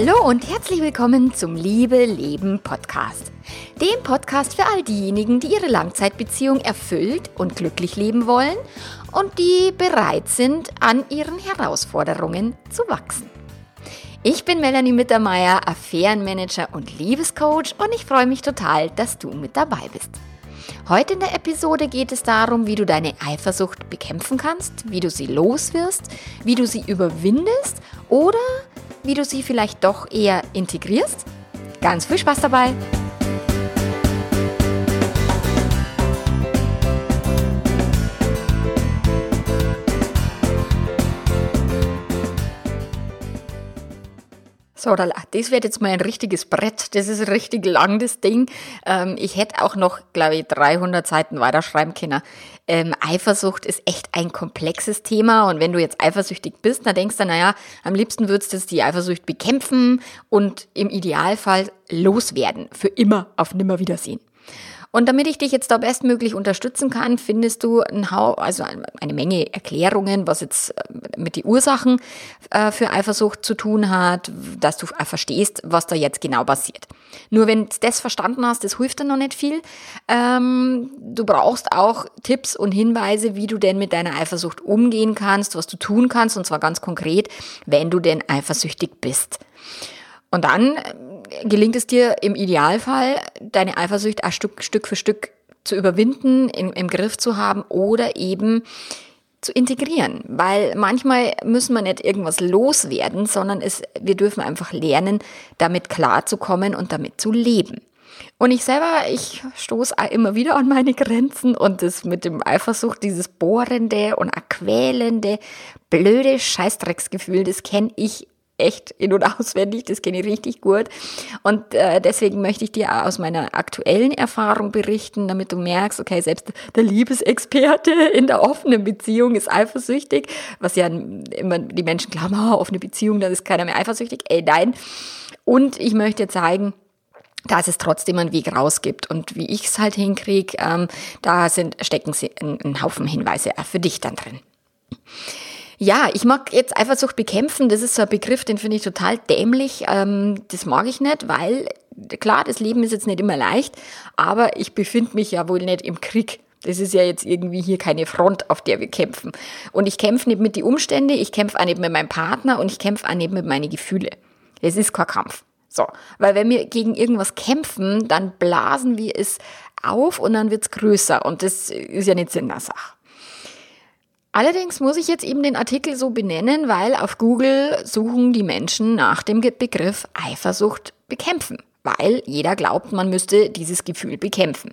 Hallo und herzlich willkommen zum Liebe Leben Podcast. Dem Podcast für all diejenigen, die ihre Langzeitbeziehung erfüllt und glücklich leben wollen und die bereit sind, an ihren Herausforderungen zu wachsen. Ich bin Melanie Mittermeier, Affärenmanager und Liebescoach und ich freue mich total, dass du mit dabei bist. Heute in der Episode geht es darum, wie du deine Eifersucht bekämpfen kannst, wie du sie loswirst, wie du sie überwindest oder wie du sie vielleicht doch eher integrierst. Ganz viel Spaß dabei! So, das wird jetzt mal ein richtiges Brett. Das ist richtig lang, das Ding. Ähm, ich hätte auch noch, glaube ich, 300 Seiten weiterschreiben können. Ähm, Eifersucht ist echt ein komplexes Thema. Und wenn du jetzt eifersüchtig bist, dann denkst du, naja, am liebsten würdest du die Eifersucht bekämpfen und im Idealfall loswerden. Für immer auf Nimmerwiedersehen. Und damit ich dich jetzt da bestmöglich unterstützen kann, findest du ein Hau also eine Menge Erklärungen, was jetzt äh, mit den Ursachen äh, für Eifersucht zu tun hat, dass du verstehst, was da jetzt genau passiert. Nur wenn du das verstanden hast, das hilft dir noch nicht viel. Ähm, du brauchst auch Tipps und Hinweise, wie du denn mit deiner Eifersucht umgehen kannst, was du tun kannst, und zwar ganz konkret, wenn du denn eifersüchtig bist. Und dann äh, gelingt es dir im Idealfall, deine Eifersucht Stück, Stück für Stück zu überwinden, in, im Griff zu haben oder eben zu integrieren. Weil manchmal müssen wir nicht irgendwas loswerden, sondern es, wir dürfen einfach lernen, damit klarzukommen und damit zu leben. Und ich selber, ich stoße immer wieder an meine Grenzen und das mit dem Eifersucht, dieses bohrende und quälende, blöde Scheißdrecksgefühl, das kenne ich echt in- und auswendig, das kenne ich richtig gut. Und äh, deswegen möchte ich dir aus meiner aktuellen Erfahrung berichten, damit du merkst, okay, selbst der Liebesexperte in der offenen Beziehung ist eifersüchtig, was ja immer die Menschen glauben, oh, offene Beziehung, da ist keiner mehr eifersüchtig. Ey, nein. Und ich möchte zeigen, dass es trotzdem einen Weg raus gibt. Und wie ich es halt hinkriege, ähm, da sind, stecken sie einen Haufen Hinweise für dich dann drin. Ja, ich mag jetzt Eifersucht bekämpfen. Das ist so ein Begriff, den finde ich total dämlich. Ähm, das mag ich nicht, weil klar, das Leben ist jetzt nicht immer leicht, aber ich befinde mich ja wohl nicht im Krieg. Das ist ja jetzt irgendwie hier keine Front, auf der wir kämpfen. Und ich kämpfe nicht mit den Umständen, ich kämpfe auch nicht mit meinem Partner und ich kämpfe auch nicht mit meinen Gefühlen. Das ist kein Kampf. So, weil wenn wir gegen irgendwas kämpfen, dann blasen wir es auf und dann wird's größer und das ist ja nicht Sinn der Sache. Allerdings muss ich jetzt eben den Artikel so benennen, weil auf Google suchen die Menschen nach dem Begriff Eifersucht bekämpfen weil jeder glaubt, man müsste dieses Gefühl bekämpfen.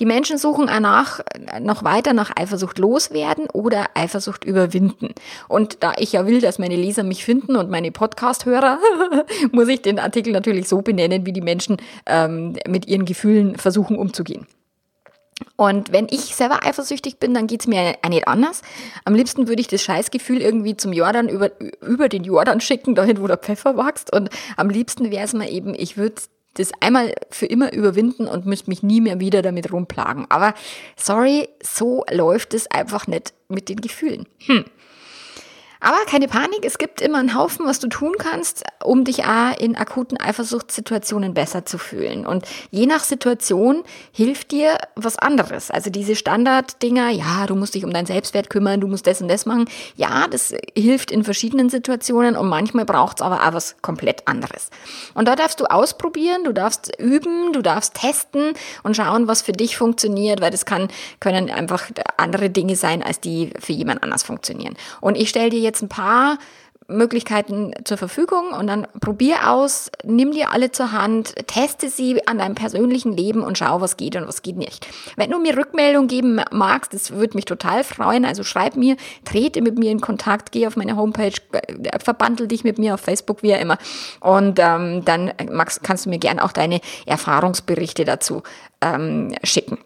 Die Menschen suchen danach noch weiter nach Eifersucht loswerden oder Eifersucht überwinden. Und da ich ja will, dass meine Leser mich finden und meine Podcast-Hörer, muss ich den Artikel natürlich so benennen, wie die Menschen ähm, mit ihren Gefühlen versuchen umzugehen. Und wenn ich selber eifersüchtig bin, dann geht's mir auch nicht anders. Am liebsten würde ich das Scheißgefühl irgendwie zum Jordan über, über den Jordan schicken, dahin, wo der Pfeffer wächst. Und am liebsten wäre es mir eben, ich würde das einmal für immer überwinden und müsste mich nie mehr wieder damit rumplagen. Aber sorry, so läuft es einfach nicht mit den Gefühlen. Hm. Aber keine Panik, es gibt immer einen Haufen, was du tun kannst, um dich auch in akuten Eifersuchtssituationen besser zu fühlen. Und je nach Situation hilft dir was anderes. Also diese Standarddinger, ja, du musst dich um deinen Selbstwert kümmern, du musst das und das machen. Ja, das hilft in verschiedenen Situationen und manchmal braucht es aber auch was komplett anderes. Und da darfst du ausprobieren, du darfst üben, du darfst testen und schauen, was für dich funktioniert, weil das kann, können einfach andere Dinge sein, als die für jemand anders funktionieren. Und ich stelle dir jetzt ein paar Möglichkeiten zur Verfügung und dann probier aus, nimm dir alle zur Hand, teste sie an deinem persönlichen Leben und schau, was geht und was geht nicht. Wenn du mir Rückmeldung geben magst, das würde mich total freuen. Also schreib mir, trete mit mir in Kontakt, geh auf meine Homepage, äh, verbandel dich mit mir auf Facebook, wie immer. Und ähm, dann magst, kannst du mir gern auch deine Erfahrungsberichte dazu ähm, schicken.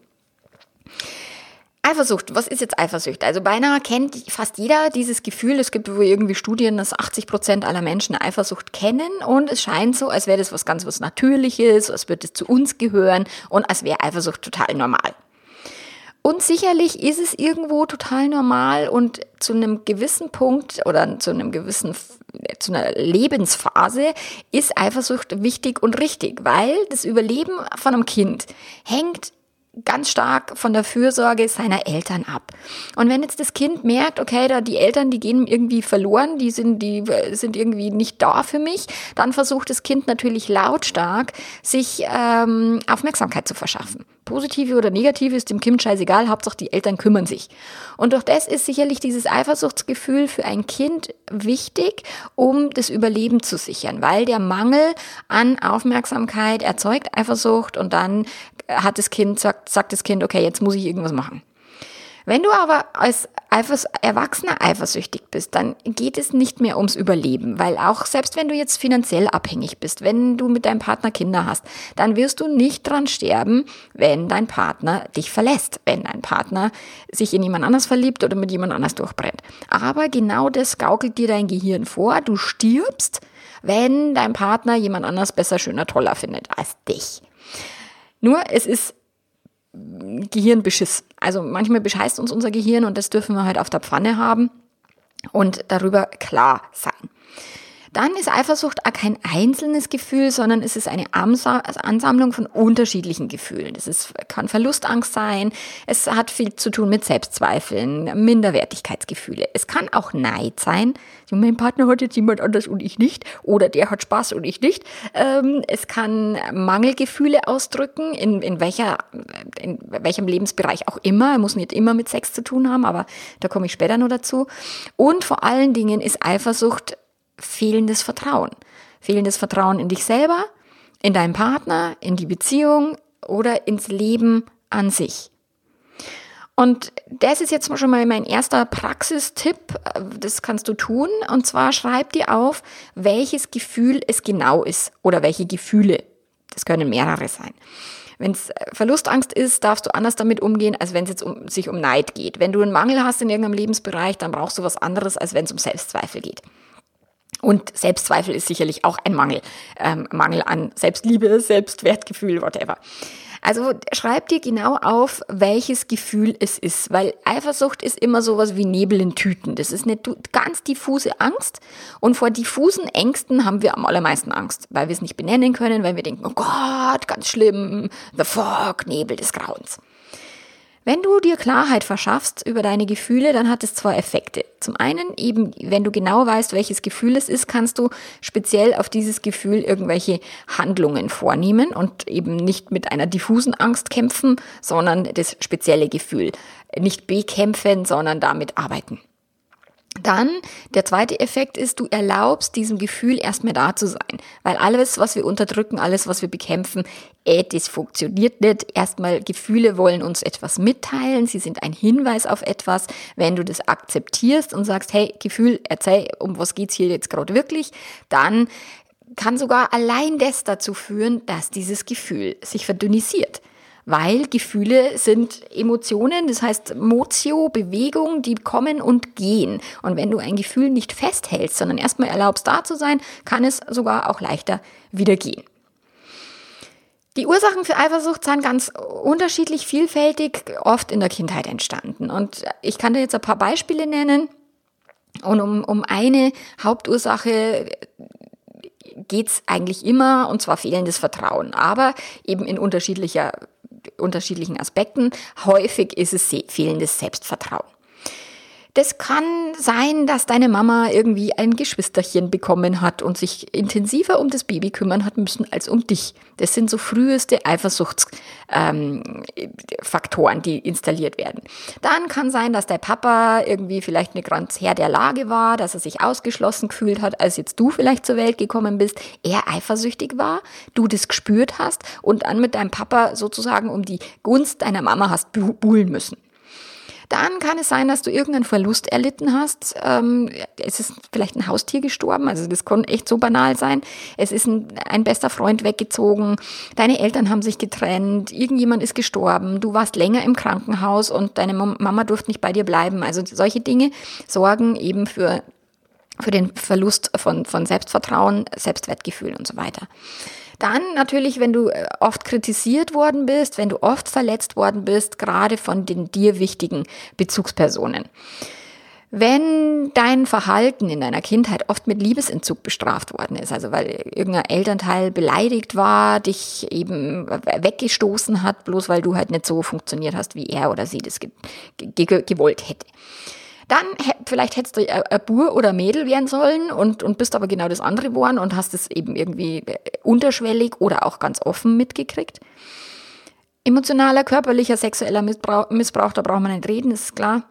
Eifersucht, was ist jetzt Eifersucht? Also beinahe kennt fast jeder dieses Gefühl. Es gibt irgendwie Studien, dass 80 Prozent aller Menschen Eifersucht kennen und es scheint so, als wäre das was ganz was Natürliches, als würde es zu uns gehören und als wäre Eifersucht total normal. Und sicherlich ist es irgendwo total normal und zu einem gewissen Punkt oder zu einem gewissen zu einer Lebensphase ist Eifersucht wichtig und richtig, weil das Überleben von einem Kind hängt ganz stark von der Fürsorge seiner Eltern ab. Und wenn jetzt das Kind merkt, okay, da die Eltern, die gehen irgendwie verloren, die sind, die sind irgendwie nicht da für mich, dann versucht das Kind natürlich lautstark, sich ähm, Aufmerksamkeit zu verschaffen. Positive oder negative ist dem Kind scheißegal, Hauptsache die Eltern kümmern sich. Und durch das ist sicherlich dieses Eifersuchtsgefühl für ein Kind wichtig, um das Überleben zu sichern, weil der Mangel an Aufmerksamkeit erzeugt Eifersucht und dann hat das Kind, sagt, sagt das Kind, okay, jetzt muss ich irgendwas machen. Wenn du aber als Eifers Erwachsener eifersüchtig bist, dann geht es nicht mehr ums Überleben, weil auch selbst wenn du jetzt finanziell abhängig bist, wenn du mit deinem Partner Kinder hast, dann wirst du nicht dran sterben, wenn dein Partner dich verlässt, wenn dein Partner sich in jemand anders verliebt oder mit jemand anders durchbrennt. Aber genau das gaukelt dir dein Gehirn vor. Du stirbst, wenn dein Partner jemand anders besser, schöner, toller findet als dich. Nur es ist Gehirnbeschiss. Also manchmal bescheißt uns unser Gehirn und das dürfen wir halt auf der Pfanne haben und darüber klar sein dann ist Eifersucht auch kein einzelnes Gefühl, sondern es ist eine Ansammlung von unterschiedlichen Gefühlen. Es kann Verlustangst sein, es hat viel zu tun mit Selbstzweifeln, Minderwertigkeitsgefühle. Es kann auch Neid sein. Mein Partner hat jetzt jemand anders und ich nicht. Oder der hat Spaß und ich nicht. Ähm, es kann Mangelgefühle ausdrücken, in, in, welcher, in welchem Lebensbereich auch immer. Er muss nicht immer mit Sex zu tun haben, aber da komme ich später noch dazu. Und vor allen Dingen ist Eifersucht fehlendes Vertrauen. Fehlendes Vertrauen in dich selber, in deinen Partner, in die Beziehung oder ins Leben an sich. Und das ist jetzt schon mal mein erster Praxistipp. Das kannst du tun. Und zwar schreib dir auf, welches Gefühl es genau ist oder welche Gefühle. Das können mehrere sein. Wenn es Verlustangst ist, darfst du anders damit umgehen, als wenn es jetzt um, sich um Neid geht. Wenn du einen Mangel hast in irgendeinem Lebensbereich, dann brauchst du was anderes, als wenn es um Selbstzweifel geht. Und Selbstzweifel ist sicherlich auch ein Mangel. Ähm, Mangel an Selbstliebe, Selbstwertgefühl, whatever. Also schreib dir genau auf, welches Gefühl es ist, weil Eifersucht ist immer sowas wie Nebel in Tüten. Das ist eine ganz diffuse Angst und vor diffusen Ängsten haben wir am allermeisten Angst, weil wir es nicht benennen können, weil wir denken, oh Gott, ganz schlimm, the fog, Nebel des Grauens. Wenn du dir Klarheit verschaffst über deine Gefühle, dann hat es zwei Effekte. Zum einen eben, wenn du genau weißt, welches Gefühl es ist, kannst du speziell auf dieses Gefühl irgendwelche Handlungen vornehmen und eben nicht mit einer diffusen Angst kämpfen, sondern das spezielle Gefühl nicht bekämpfen, sondern damit arbeiten. Dann, der zweite Effekt ist, du erlaubst diesem Gefühl erstmal da zu sein. Weil alles, was wir unterdrücken, alles, was wir bekämpfen, äh, das funktioniert nicht. Erstmal, Gefühle wollen uns etwas mitteilen. Sie sind ein Hinweis auf etwas. Wenn du das akzeptierst und sagst, hey, Gefühl, erzähl, um was geht's hier jetzt gerade wirklich, dann kann sogar allein das dazu führen, dass dieses Gefühl sich verdünnisiert weil Gefühle sind Emotionen, das heißt Motio, Bewegung, die kommen und gehen. Und wenn du ein Gefühl nicht festhältst, sondern erstmal erlaubst da zu sein, kann es sogar auch leichter wieder gehen. Die Ursachen für Eifersucht sind ganz unterschiedlich vielfältig, oft in der Kindheit entstanden. Und ich kann dir jetzt ein paar Beispiele nennen. Und um, um eine Hauptursache geht's eigentlich immer, und zwar fehlendes Vertrauen, aber eben in unterschiedlicher unterschiedlichen Aspekten. Häufig ist es fehlendes Selbstvertrauen. Das kann sein, dass deine Mama irgendwie ein Geschwisterchen bekommen hat und sich intensiver um das Baby kümmern hat müssen als um dich. Das sind so früheste Eifersuchtsfaktoren, ähm, die installiert werden. Dann kann sein, dass der Papa irgendwie vielleicht eine ganz Herr der Lage war, dass er sich ausgeschlossen gefühlt hat, als jetzt du vielleicht zur Welt gekommen bist, er eifersüchtig war, du das gespürt hast und dann mit deinem Papa sozusagen um die Gunst deiner Mama hast buhlen müssen. Dann kann es sein, dass du irgendeinen Verlust erlitten hast. Ähm, es ist vielleicht ein Haustier gestorben, also das kann echt so banal sein. Es ist ein, ein bester Freund weggezogen, deine Eltern haben sich getrennt, irgendjemand ist gestorben, du warst länger im Krankenhaus und deine Mama durfte nicht bei dir bleiben. Also solche Dinge sorgen eben für für den Verlust von, von Selbstvertrauen, Selbstwertgefühl und so weiter. Dann natürlich, wenn du äh, oft kritisiert worden bist, wenn du oft verletzt worden bist, gerade von den dir wichtigen Bezugspersonen. Wenn dein Verhalten in deiner Kindheit oft mit Liebesentzug bestraft worden ist, also weil irgendein Elternteil beleidigt war, dich eben weggestoßen hat, bloß weil du halt nicht so funktioniert hast, wie er oder sie das ge ge gewollt hätte. Dann vielleicht hättest du ein Bur oder Mädel werden sollen und, und bist aber genau das andere geworden und hast es eben irgendwie äh, unterschwellig oder auch ganz offen mitgekriegt. Emotionaler, körperlicher, sexueller Missbrauch, Missbrauch da braucht man nicht reden, ist klar.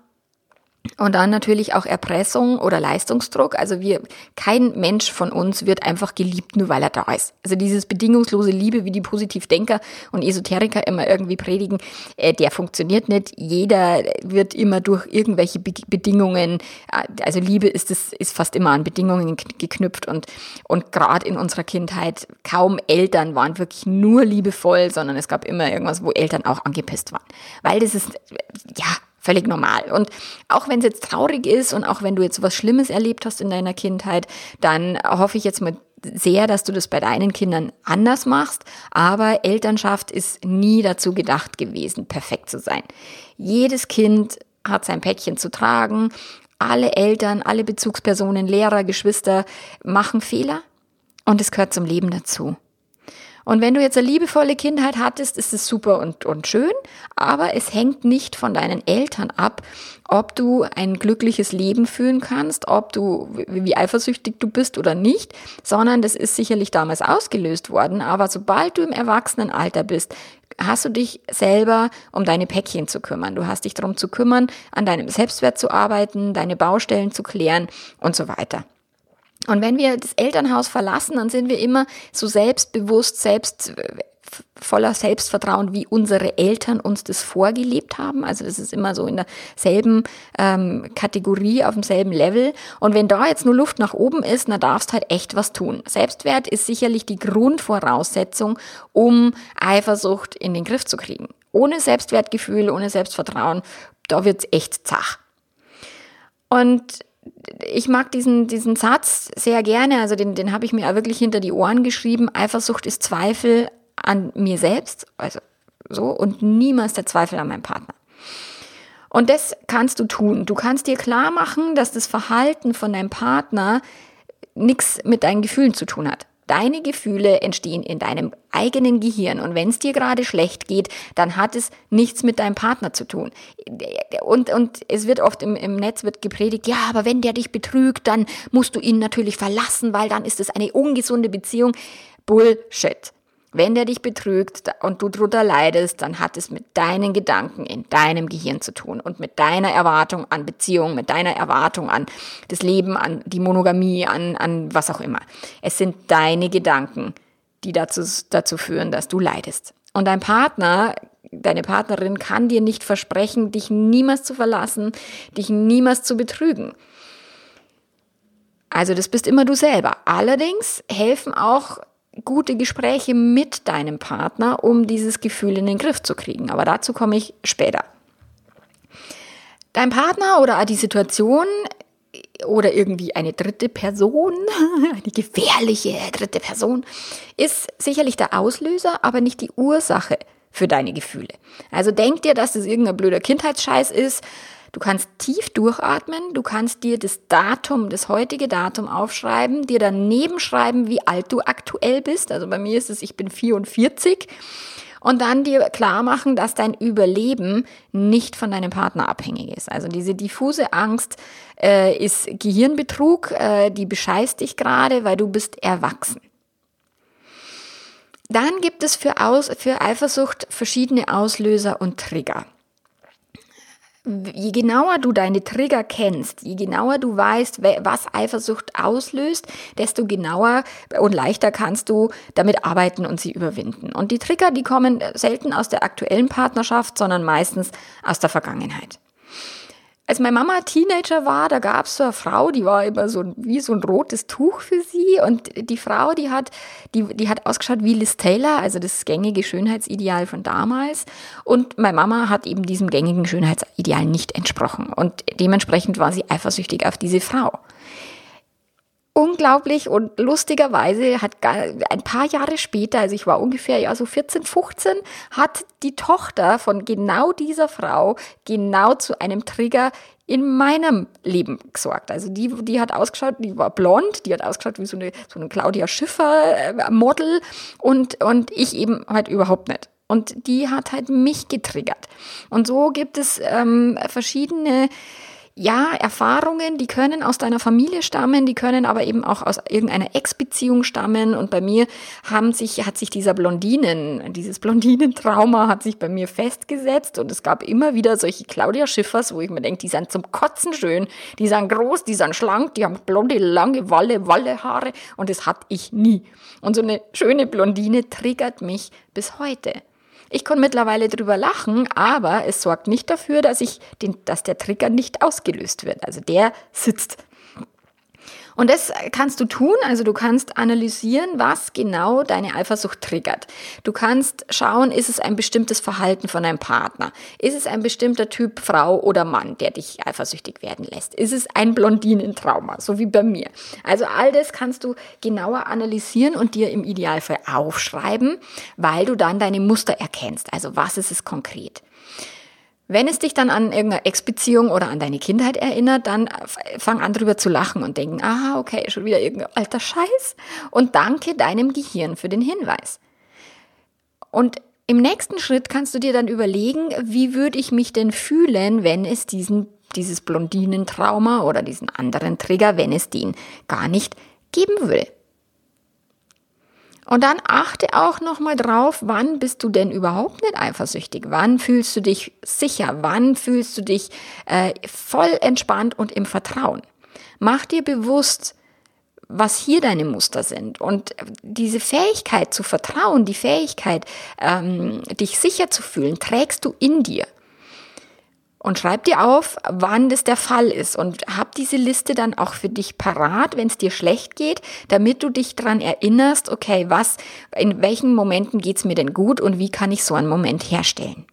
Und dann natürlich auch Erpressung oder Leistungsdruck. Also wir, kein Mensch von uns wird einfach geliebt, nur weil er da ist. Also dieses bedingungslose Liebe, wie die Positivdenker und Esoteriker immer irgendwie predigen, äh, der funktioniert nicht. Jeder wird immer durch irgendwelche Be Bedingungen, äh, also Liebe ist es, ist fast immer an Bedingungen geknüpft und, und gerade in unserer Kindheit kaum Eltern waren wirklich nur liebevoll, sondern es gab immer irgendwas, wo Eltern auch angepisst waren. Weil das ist, ja, völlig normal. Und auch wenn es jetzt traurig ist und auch wenn du jetzt was Schlimmes erlebt hast in deiner Kindheit, dann hoffe ich jetzt mal sehr, dass du das bei deinen Kindern anders machst. Aber Elternschaft ist nie dazu gedacht gewesen, perfekt zu sein. Jedes Kind hat sein Päckchen zu tragen. Alle Eltern, alle Bezugspersonen, Lehrer, Geschwister machen Fehler und es gehört zum Leben dazu. Und wenn du jetzt eine liebevolle Kindheit hattest, ist es super und, und schön, aber es hängt nicht von deinen Eltern ab, ob du ein glückliches Leben führen kannst, ob du, wie eifersüchtig du bist oder nicht, sondern das ist sicherlich damals ausgelöst worden. Aber sobald du im Erwachsenenalter bist, hast du dich selber um deine Päckchen zu kümmern. Du hast dich darum zu kümmern, an deinem Selbstwert zu arbeiten, deine Baustellen zu klären und so weiter. Und wenn wir das Elternhaus verlassen, dann sind wir immer so selbstbewusst, selbst voller Selbstvertrauen, wie unsere Eltern uns das vorgelebt haben. Also das ist immer so in derselben ähm, Kategorie, auf demselben Level. Und wenn da jetzt nur Luft nach oben ist, dann darfst halt echt was tun. Selbstwert ist sicherlich die Grundvoraussetzung, um Eifersucht in den Griff zu kriegen. Ohne Selbstwertgefühl, ohne Selbstvertrauen, da wird's echt zach. Und ich mag diesen, diesen Satz sehr gerne, also den, den habe ich mir auch wirklich hinter die Ohren geschrieben. Eifersucht ist Zweifel an mir selbst, also so, und niemals der Zweifel an meinem Partner. Und das kannst du tun. Du kannst dir klar machen, dass das Verhalten von deinem Partner nichts mit deinen Gefühlen zu tun hat. Deine Gefühle entstehen in deinem eigenen Gehirn und wenn es dir gerade schlecht geht, dann hat es nichts mit deinem Partner zu tun. Und, und es wird oft im, im Netz wird gepredigt, ja, aber wenn der dich betrügt, dann musst du ihn natürlich verlassen, weil dann ist es eine ungesunde Beziehung. Bullshit. Wenn der dich betrügt und du drunter leidest, dann hat es mit deinen Gedanken in deinem Gehirn zu tun und mit deiner Erwartung an Beziehungen, mit deiner Erwartung an das Leben, an die Monogamie, an, an was auch immer. Es sind deine Gedanken, die dazu, dazu führen, dass du leidest. Und dein Partner, deine Partnerin kann dir nicht versprechen, dich niemals zu verlassen, dich niemals zu betrügen. Also das bist immer du selber. Allerdings helfen auch gute Gespräche mit deinem Partner, um dieses Gefühl in den Griff zu kriegen. Aber dazu komme ich später. Dein Partner oder die Situation oder irgendwie eine dritte Person, eine gefährliche dritte Person, ist sicherlich der Auslöser, aber nicht die Ursache für deine Gefühle. Also denk dir, dass das irgendein blöder Kindheitsscheiß ist, Du kannst tief durchatmen, du kannst dir das Datum, das heutige Datum aufschreiben, dir daneben schreiben, wie alt du aktuell bist. Also bei mir ist es, ich bin 44. Und dann dir klar machen, dass dein Überleben nicht von deinem Partner abhängig ist. Also diese diffuse Angst äh, ist Gehirnbetrug, äh, die bescheißt dich gerade, weil du bist erwachsen. Dann gibt es für, Aus, für Eifersucht verschiedene Auslöser und Trigger je genauer du deine Trigger kennst, je genauer du weißt, was Eifersucht auslöst, desto genauer und leichter kannst du damit arbeiten und sie überwinden. Und die Trigger, die kommen selten aus der aktuellen Partnerschaft, sondern meistens aus der Vergangenheit. Als meine Mama Teenager war, da gab es so eine Frau, die war immer so wie so ein rotes Tuch für sie. Und die Frau, die hat, die, die hat ausgeschaut wie Liz Taylor, also das gängige Schönheitsideal von damals. Und meine Mama hat eben diesem gängigen Schönheitsideal nicht entsprochen. Und dementsprechend war sie eifersüchtig auf diese Frau. Unglaublich und lustigerweise hat ein paar Jahre später, also ich war ungefähr ja so 14, 15, hat die Tochter von genau dieser Frau genau zu einem Trigger in meinem Leben gesorgt. Also die, die hat ausgeschaut, die war blond, die hat ausgeschaut wie so eine, so eine Claudia Schiffer äh, Model und, und ich eben halt überhaupt nicht. Und die hat halt mich getriggert. Und so gibt es ähm, verschiedene ja, Erfahrungen, die können aus deiner Familie stammen, die können aber eben auch aus irgendeiner Ex-Beziehung stammen. Und bei mir haben sich, hat sich dieser Blondinen, dieses Blondinentrauma hat sich bei mir festgesetzt. Und es gab immer wieder solche Claudia Schiffers, wo ich mir denke, die sind zum Kotzen schön, die sind groß, die sind schlank, die haben blonde, lange Walle, Wallehaare. Und das hatte ich nie. Und so eine schöne Blondine triggert mich bis heute. Ich kann mittlerweile drüber lachen, aber es sorgt nicht dafür, dass ich den, dass der Trigger nicht ausgelöst wird. Also der sitzt. Und das kannst du tun, also du kannst analysieren, was genau deine Eifersucht triggert. Du kannst schauen, ist es ein bestimmtes Verhalten von einem Partner? Ist es ein bestimmter Typ Frau oder Mann, der dich eifersüchtig werden lässt? Ist es ein Blondinentrauma, so wie bei mir? Also all das kannst du genauer analysieren und dir im Idealfall aufschreiben, weil du dann deine Muster erkennst. Also was ist es konkret? Wenn es dich dann an irgendeine Ex-Beziehung oder an deine Kindheit erinnert, dann fang an drüber zu lachen und denken, aha, okay, schon wieder irgendein alter Scheiß. Und danke deinem Gehirn für den Hinweis. Und im nächsten Schritt kannst du dir dann überlegen, wie würde ich mich denn fühlen, wenn es diesen, dieses Blondinentrauma oder diesen anderen Trigger, wenn es den gar nicht geben würde. Und dann achte auch nochmal drauf, wann bist du denn überhaupt nicht eifersüchtig? Wann fühlst du dich sicher? Wann fühlst du dich äh, voll entspannt und im Vertrauen? Mach dir bewusst, was hier deine Muster sind. Und diese Fähigkeit zu vertrauen, die Fähigkeit, ähm, dich sicher zu fühlen, trägst du in dir und schreib dir auf, wann das der Fall ist und hab diese Liste dann auch für dich parat, wenn es dir schlecht geht, damit du dich dran erinnerst, okay, was, in welchen Momenten geht's mir denn gut und wie kann ich so einen Moment herstellen.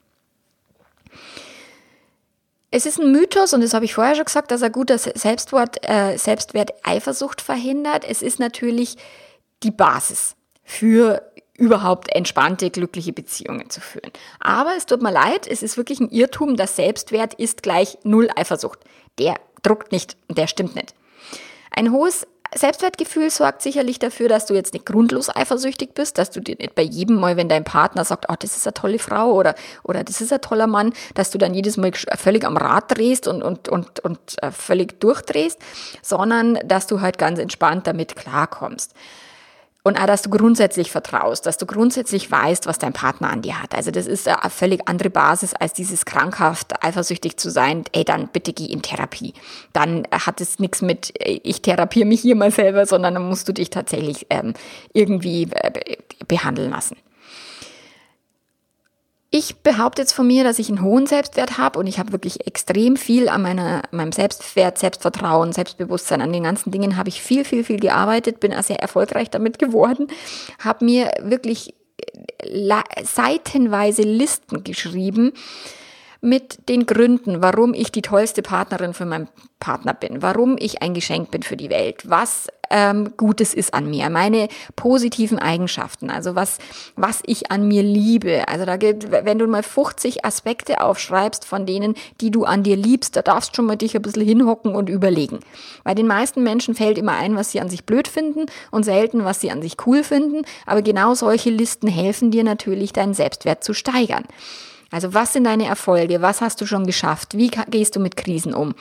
Es ist ein Mythos, und das habe ich vorher schon gesagt, dass er guter Selbstwort, äh, Selbstwert Eifersucht verhindert. Es ist natürlich die Basis für überhaupt entspannte, glückliche Beziehungen zu führen. Aber es tut mir leid, es ist wirklich ein Irrtum, dass Selbstwert ist gleich Null Eifersucht. Der druckt nicht und der stimmt nicht. Ein hohes Selbstwertgefühl sorgt sicherlich dafür, dass du jetzt nicht grundlos eifersüchtig bist, dass du dir nicht bei jedem Mal, wenn dein Partner sagt, oh, das ist eine tolle Frau oder, oder das ist ein toller Mann, dass du dann jedes Mal völlig am Rad drehst und, und, und, und äh, völlig durchdrehst, sondern dass du halt ganz entspannt damit klarkommst. Und auch, dass du grundsätzlich vertraust, dass du grundsätzlich weißt, was dein Partner an dir hat. Also das ist eine völlig andere Basis als dieses krankhaft eifersüchtig zu sein. Ey, dann bitte geh in Therapie. Dann hat es nichts mit, ich therapiere mich hier mal selber, sondern dann musst du dich tatsächlich ähm, irgendwie äh, behandeln lassen. Ich behaupte jetzt von mir, dass ich einen hohen Selbstwert habe und ich habe wirklich extrem viel an meiner, meinem Selbstwert, Selbstvertrauen, Selbstbewusstsein, an den ganzen Dingen habe ich viel, viel, viel gearbeitet, bin auch sehr erfolgreich damit geworden, habe mir wirklich äh, seitenweise Listen geschrieben, mit den Gründen, warum ich die tollste Partnerin für meinen Partner bin, warum ich ein Geschenk bin für die Welt, was ähm, Gutes ist an mir, meine positiven Eigenschaften, also was, was ich an mir liebe. Also da gibt, wenn du mal 50 Aspekte aufschreibst von denen, die du an dir liebst, da darfst schon mal dich ein bisschen hinhocken und überlegen. Bei den meisten Menschen fällt immer ein, was sie an sich blöd finden und selten, was sie an sich cool finden. Aber genau solche Listen helfen dir natürlich, deinen Selbstwert zu steigern. Also was sind deine Erfolge? Was hast du schon geschafft? Wie gehst du mit Krisen um?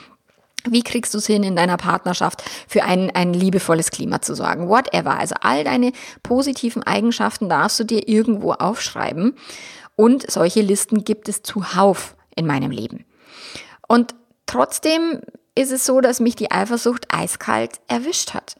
Wie kriegst du es hin, in deiner Partnerschaft für ein, ein liebevolles Klima zu sorgen? Whatever. Also all deine positiven Eigenschaften darfst du dir irgendwo aufschreiben. Und solche Listen gibt es zuhauf in meinem Leben. Und trotzdem ist es so, dass mich die Eifersucht eiskalt erwischt hat.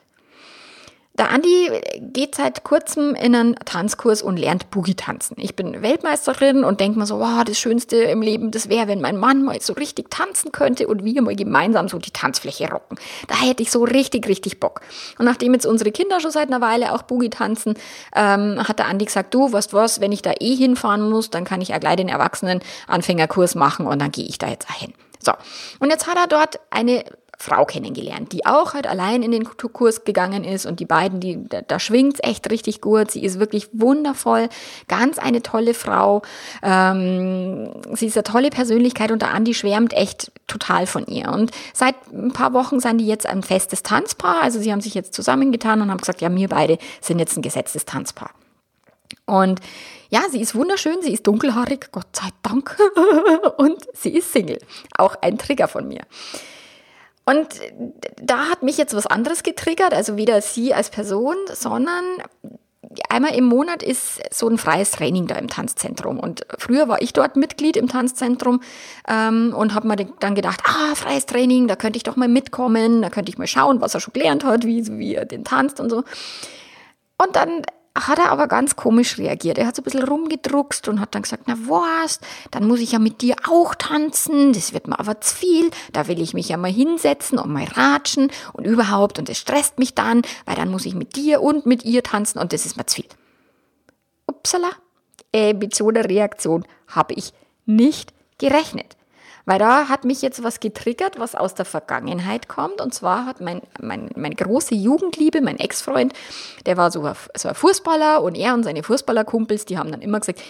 Der Andi geht seit kurzem in einen Tanzkurs und lernt Boogie tanzen. Ich bin Weltmeisterin und denke mir so, wow, das Schönste im Leben, das wäre, wenn mein Mann mal so richtig tanzen könnte und wir mal gemeinsam so die Tanzfläche rocken. Da hätte ich so richtig, richtig Bock. Und nachdem jetzt unsere Kinder schon seit einer Weile auch Boogie tanzen, ähm, hat der Andi gesagt, du, weißt was, wenn ich da eh hinfahren muss, dann kann ich ja gleich den Erwachsenen Anfängerkurs machen und dann gehe ich da jetzt hin. So. Und jetzt hat er dort eine Frau kennengelernt, die auch halt allein in den Kurs gegangen ist und die beiden, die, da, da schwingt's echt richtig gut. Sie ist wirklich wundervoll, ganz eine tolle Frau. Ähm, sie ist eine tolle Persönlichkeit und der Andi schwärmt echt total von ihr. Und seit ein paar Wochen sind die jetzt ein festes Tanzpaar. Also sie haben sich jetzt zusammengetan und haben gesagt, ja, wir beide sind jetzt ein gesetztes Tanzpaar. Und ja, sie ist wunderschön, sie ist dunkelhaarig, Gott sei Dank. und sie ist Single. Auch ein Trigger von mir. Und da hat mich jetzt was anderes getriggert, also weder sie als Person, sondern einmal im Monat ist so ein freies Training da im Tanzzentrum. Und früher war ich dort Mitglied im Tanzzentrum ähm, und habe mir dann gedacht, ah, freies Training, da könnte ich doch mal mitkommen, da könnte ich mal schauen, was er schon gelernt hat, wie, wie er den tanzt und so. Und dann hat er aber ganz komisch reagiert. Er hat so ein bisschen rumgedruckst und hat dann gesagt, na was, dann muss ich ja mit dir auch tanzen, das wird mir aber zu viel, da will ich mich ja mal hinsetzen und mal ratschen und überhaupt und das stresst mich dann, weil dann muss ich mit dir und mit ihr tanzen und das ist mir zu viel. Upsala, äh, mit so einer Reaktion habe ich nicht gerechnet. Weil da hat mich jetzt was getriggert, was aus der Vergangenheit kommt. Und zwar hat mein, mein, meine große Jugendliebe, mein Ex-Freund, der war so ein, so ein Fußballer und er und seine Fußballerkumpels, die haben dann immer gesagt,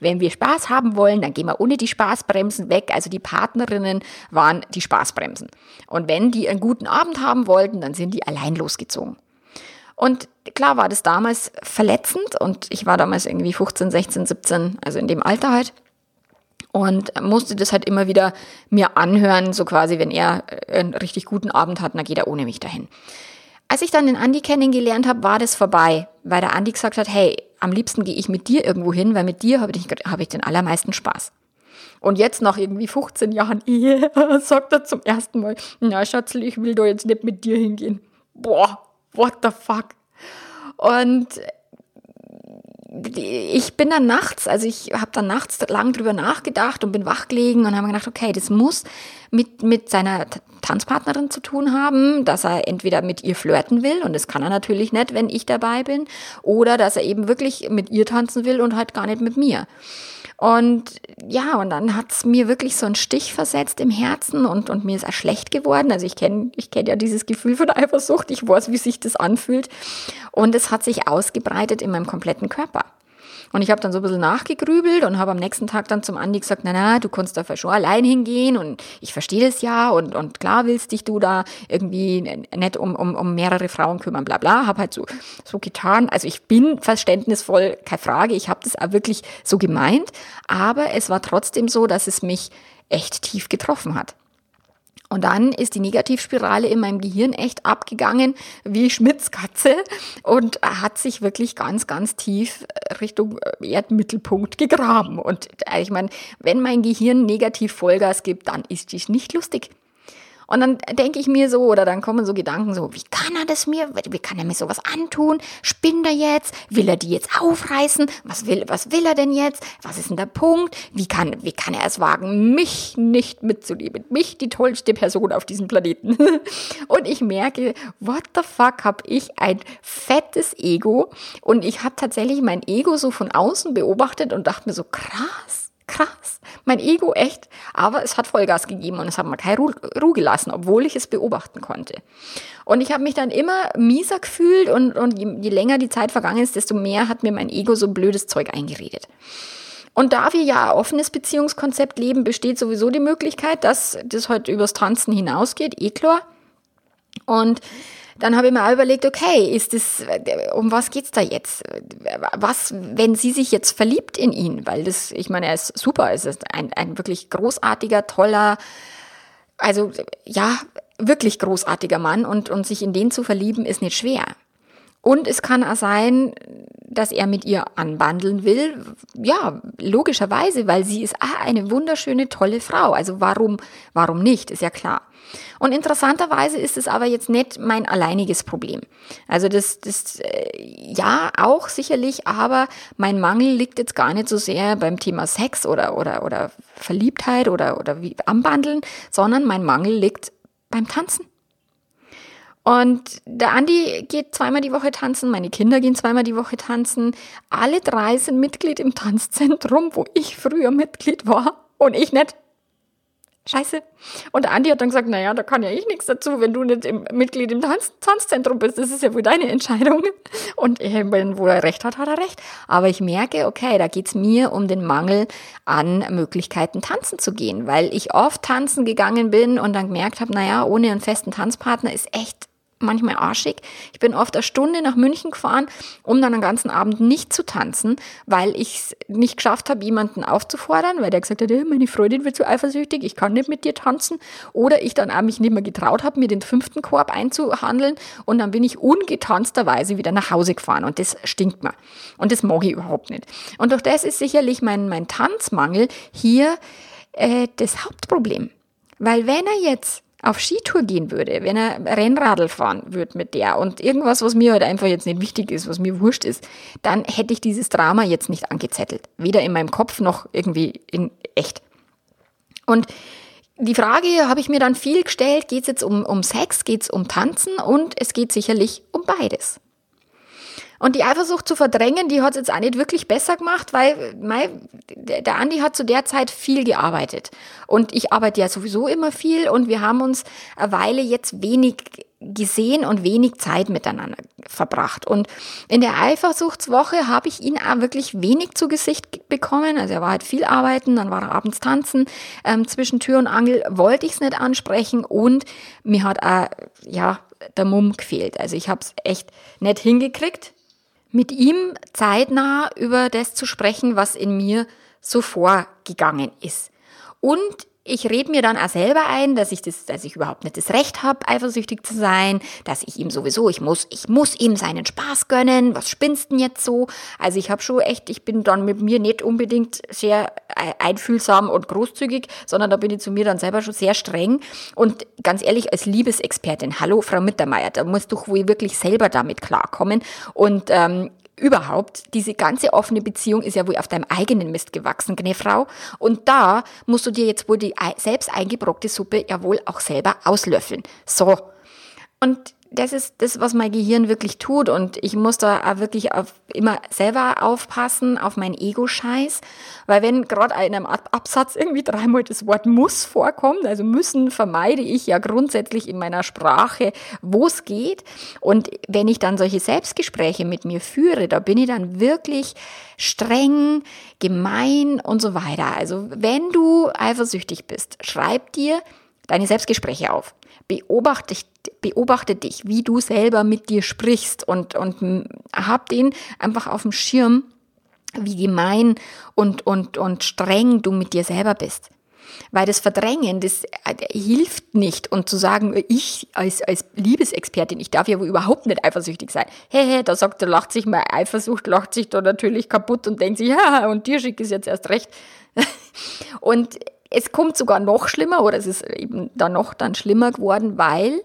wenn wir Spaß haben wollen, dann gehen wir ohne die Spaßbremsen weg. Also die Partnerinnen waren die Spaßbremsen. Und wenn die einen guten Abend haben wollten, dann sind die allein losgezogen. Und klar war das damals verletzend und ich war damals irgendwie 15, 16, 17, also in dem Alter halt und musste das halt immer wieder mir anhören, so quasi, wenn er einen richtig guten Abend hat, dann geht er ohne mich dahin. Als ich dann den Andi kennengelernt habe, war das vorbei, weil der Andi gesagt hat, hey, am liebsten gehe ich mit dir irgendwo hin, weil mit dir habe ich, hab ich den allermeisten Spaß. Und jetzt nach irgendwie 15 Jahren Ehe sagt er zum ersten Mal, na Schatzel, ich will da jetzt nicht mit dir hingehen. Boah, what the fuck? Und ich bin dann nachts, also ich habe dann nachts lang drüber nachgedacht und bin wach gelegen und habe gedacht, okay, das muss mit, mit seiner Tanzpartnerin zu tun haben, dass er entweder mit ihr flirten will und das kann er natürlich nicht, wenn ich dabei bin, oder dass er eben wirklich mit ihr tanzen will und halt gar nicht mit mir. Und ja, und dann hat's mir wirklich so einen Stich versetzt im Herzen und, und mir ist auch schlecht geworden. Also ich kenne ich kenn ja dieses Gefühl von Eifersucht, ich weiß, wie sich das anfühlt. Und es hat sich ausgebreitet in meinem kompletten Körper. Und ich habe dann so ein bisschen nachgegrübelt und habe am nächsten Tag dann zum Andi gesagt, na na, du kannst da schon allein hingehen und ich verstehe das ja und, und klar willst dich du da irgendwie nicht um, um, um mehrere Frauen kümmern, bla bla. Habe halt so, so getan. Also ich bin verständnisvoll, keine Frage, ich habe das auch wirklich so gemeint, aber es war trotzdem so, dass es mich echt tief getroffen hat. Und dann ist die Negativspirale in meinem Gehirn echt abgegangen wie Schmidts Katze und hat sich wirklich ganz, ganz tief Richtung Erdmittelpunkt gegraben. Und äh, ich meine, wenn mein Gehirn negativ Vollgas gibt, dann ist dies nicht lustig. Und dann denke ich mir so, oder dann kommen so Gedanken so, wie kann er das mir, wie kann er mir sowas antun? Spinnt er jetzt? Will er die jetzt aufreißen? Was will, was will er denn jetzt? Was ist denn der Punkt? Wie kann, wie kann er es wagen, mich nicht mitzunehmen? Mich, die tollste Person auf diesem Planeten. Und ich merke, what the fuck, hab ich ein fettes Ego. Und ich habe tatsächlich mein Ego so von außen beobachtet und dachte mir so, krass krass. Mein Ego echt. Aber es hat Vollgas gegeben und es hat mir keine Ruhe gelassen, obwohl ich es beobachten konnte. Und ich habe mich dann immer mieser gefühlt und, und je, je länger die Zeit vergangen ist, desto mehr hat mir mein Ego so blödes Zeug eingeredet. Und da wir ja ein offenes Beziehungskonzept leben, besteht sowieso die Möglichkeit, dass das heute übers Tanzen hinausgeht, eh klar. Und dann habe ich mir auch überlegt, okay, ist das, um was geht's da jetzt? Was, wenn sie sich jetzt verliebt in ihn? Weil das, ich meine, er ist super, es ist ein, ein wirklich großartiger, toller, also ja, wirklich großartiger Mann und, und sich in den zu verlieben ist nicht schwer. Und es kann auch sein, dass er mit ihr anbandeln will. Ja, logischerweise, weil sie ist ah, eine wunderschöne, tolle Frau. Also warum, warum nicht? Ist ja klar. Und interessanterweise ist es aber jetzt nicht mein alleiniges Problem. Also das, das, äh, ja, auch sicherlich, aber mein Mangel liegt jetzt gar nicht so sehr beim Thema Sex oder, oder, oder Verliebtheit oder, oder wie anbandeln, sondern mein Mangel liegt beim Tanzen. Und der Andi geht zweimal die Woche tanzen, meine Kinder gehen zweimal die Woche tanzen. Alle drei sind Mitglied im Tanzzentrum, wo ich früher Mitglied war und ich nicht. scheiße. Und Andi hat dann gesagt, naja, da kann ja ich nichts dazu, wenn du nicht im, Mitglied im Tanz, Tanzzentrum bist. Das ist ja wohl deine Entscheidung. Und wenn wo er recht hat, hat er recht. Aber ich merke, okay, da geht's mir um den Mangel an Möglichkeiten, tanzen zu gehen, weil ich oft tanzen gegangen bin und dann gemerkt habe, naja, ohne einen festen Tanzpartner ist echt manchmal arschig. Ich bin oft eine Stunde nach München gefahren, um dann den ganzen Abend nicht zu tanzen, weil ich es nicht geschafft habe, jemanden aufzufordern, weil der gesagt hat, hey, meine Freundin wird zu eifersüchtig, ich kann nicht mit dir tanzen. Oder ich dann auch mich nicht mehr getraut habe, mir den fünften Korb einzuhandeln und dann bin ich ungetanzterweise wieder nach Hause gefahren und das stinkt mir. Und das mag ich überhaupt nicht. Und durch das ist sicherlich mein, mein Tanzmangel hier äh, das Hauptproblem. Weil wenn er jetzt auf Skitour gehen würde, wenn er Rennradl fahren würde mit der und irgendwas, was mir halt einfach jetzt nicht wichtig ist, was mir wurscht ist, dann hätte ich dieses Drama jetzt nicht angezettelt. Weder in meinem Kopf noch irgendwie in echt. Und die Frage habe ich mir dann viel gestellt, geht es jetzt um, um Sex, geht es um Tanzen und es geht sicherlich um beides. Und die Eifersucht zu verdrängen, die hat es jetzt auch nicht wirklich besser gemacht, weil mein, der Andi hat zu der Zeit viel gearbeitet. Und ich arbeite ja sowieso immer viel und wir haben uns eine Weile jetzt wenig gesehen und wenig Zeit miteinander verbracht. Und in der Eifersuchtswoche habe ich ihn auch wirklich wenig zu Gesicht bekommen. Also er war halt viel arbeiten, dann war er abends tanzen. Ähm, zwischen Tür und Angel wollte ich es nicht ansprechen und mir hat auch, ja, der Mumm gefehlt. Also ich habe es echt nicht hingekriegt mit ihm zeitnah über das zu sprechen, was in mir so vorgegangen ist. Und ich rede mir dann auch selber ein, dass ich das, dass ich überhaupt nicht das Recht habe, eifersüchtig zu sein, dass ich ihm sowieso, ich muss, ich muss ihm seinen Spaß gönnen. Was spinnst denn jetzt so? Also ich habe schon echt, ich bin dann mit mir nicht unbedingt sehr einfühlsam und großzügig, sondern da bin ich zu mir dann selber schon sehr streng. Und ganz ehrlich, als Liebesexpertin, hallo Frau Mittermeier, da musst du wohl wirklich selber damit klarkommen. Und ähm, überhaupt, diese ganze offene Beziehung ist ja wohl auf deinem eigenen Mist gewachsen, gne Frau. Und da musst du dir jetzt wohl die selbst eingebrockte Suppe ja wohl auch selber auslöffeln. So. Und das ist das, was mein Gehirn wirklich tut. Und ich muss da auch wirklich auf, immer selber aufpassen auf meinen Ego-Scheiß. Weil wenn gerade in einem Absatz irgendwie dreimal das Wort muss vorkommt, also müssen vermeide ich ja grundsätzlich in meiner Sprache, wo es geht. Und wenn ich dann solche Selbstgespräche mit mir führe, da bin ich dann wirklich streng, gemein und so weiter. Also wenn du eifersüchtig bist, schreib dir deine Selbstgespräche auf. Beobachte, beobachte dich, wie du selber mit dir sprichst und, und hab den einfach auf dem Schirm, wie gemein und, und, und streng du mit dir selber bist. Weil das Verdrängen, das äh, hilft nicht. Und zu sagen, ich als, als Liebesexpertin, ich darf ja wohl überhaupt nicht eifersüchtig sein. Hey, hey, da sagt er, lacht sich mal Eifersucht, lacht sich da natürlich kaputt und denkt sich, ja, und dir schick ist jetzt erst recht. und es kommt sogar noch schlimmer oder es ist eben dann noch dann schlimmer geworden, weil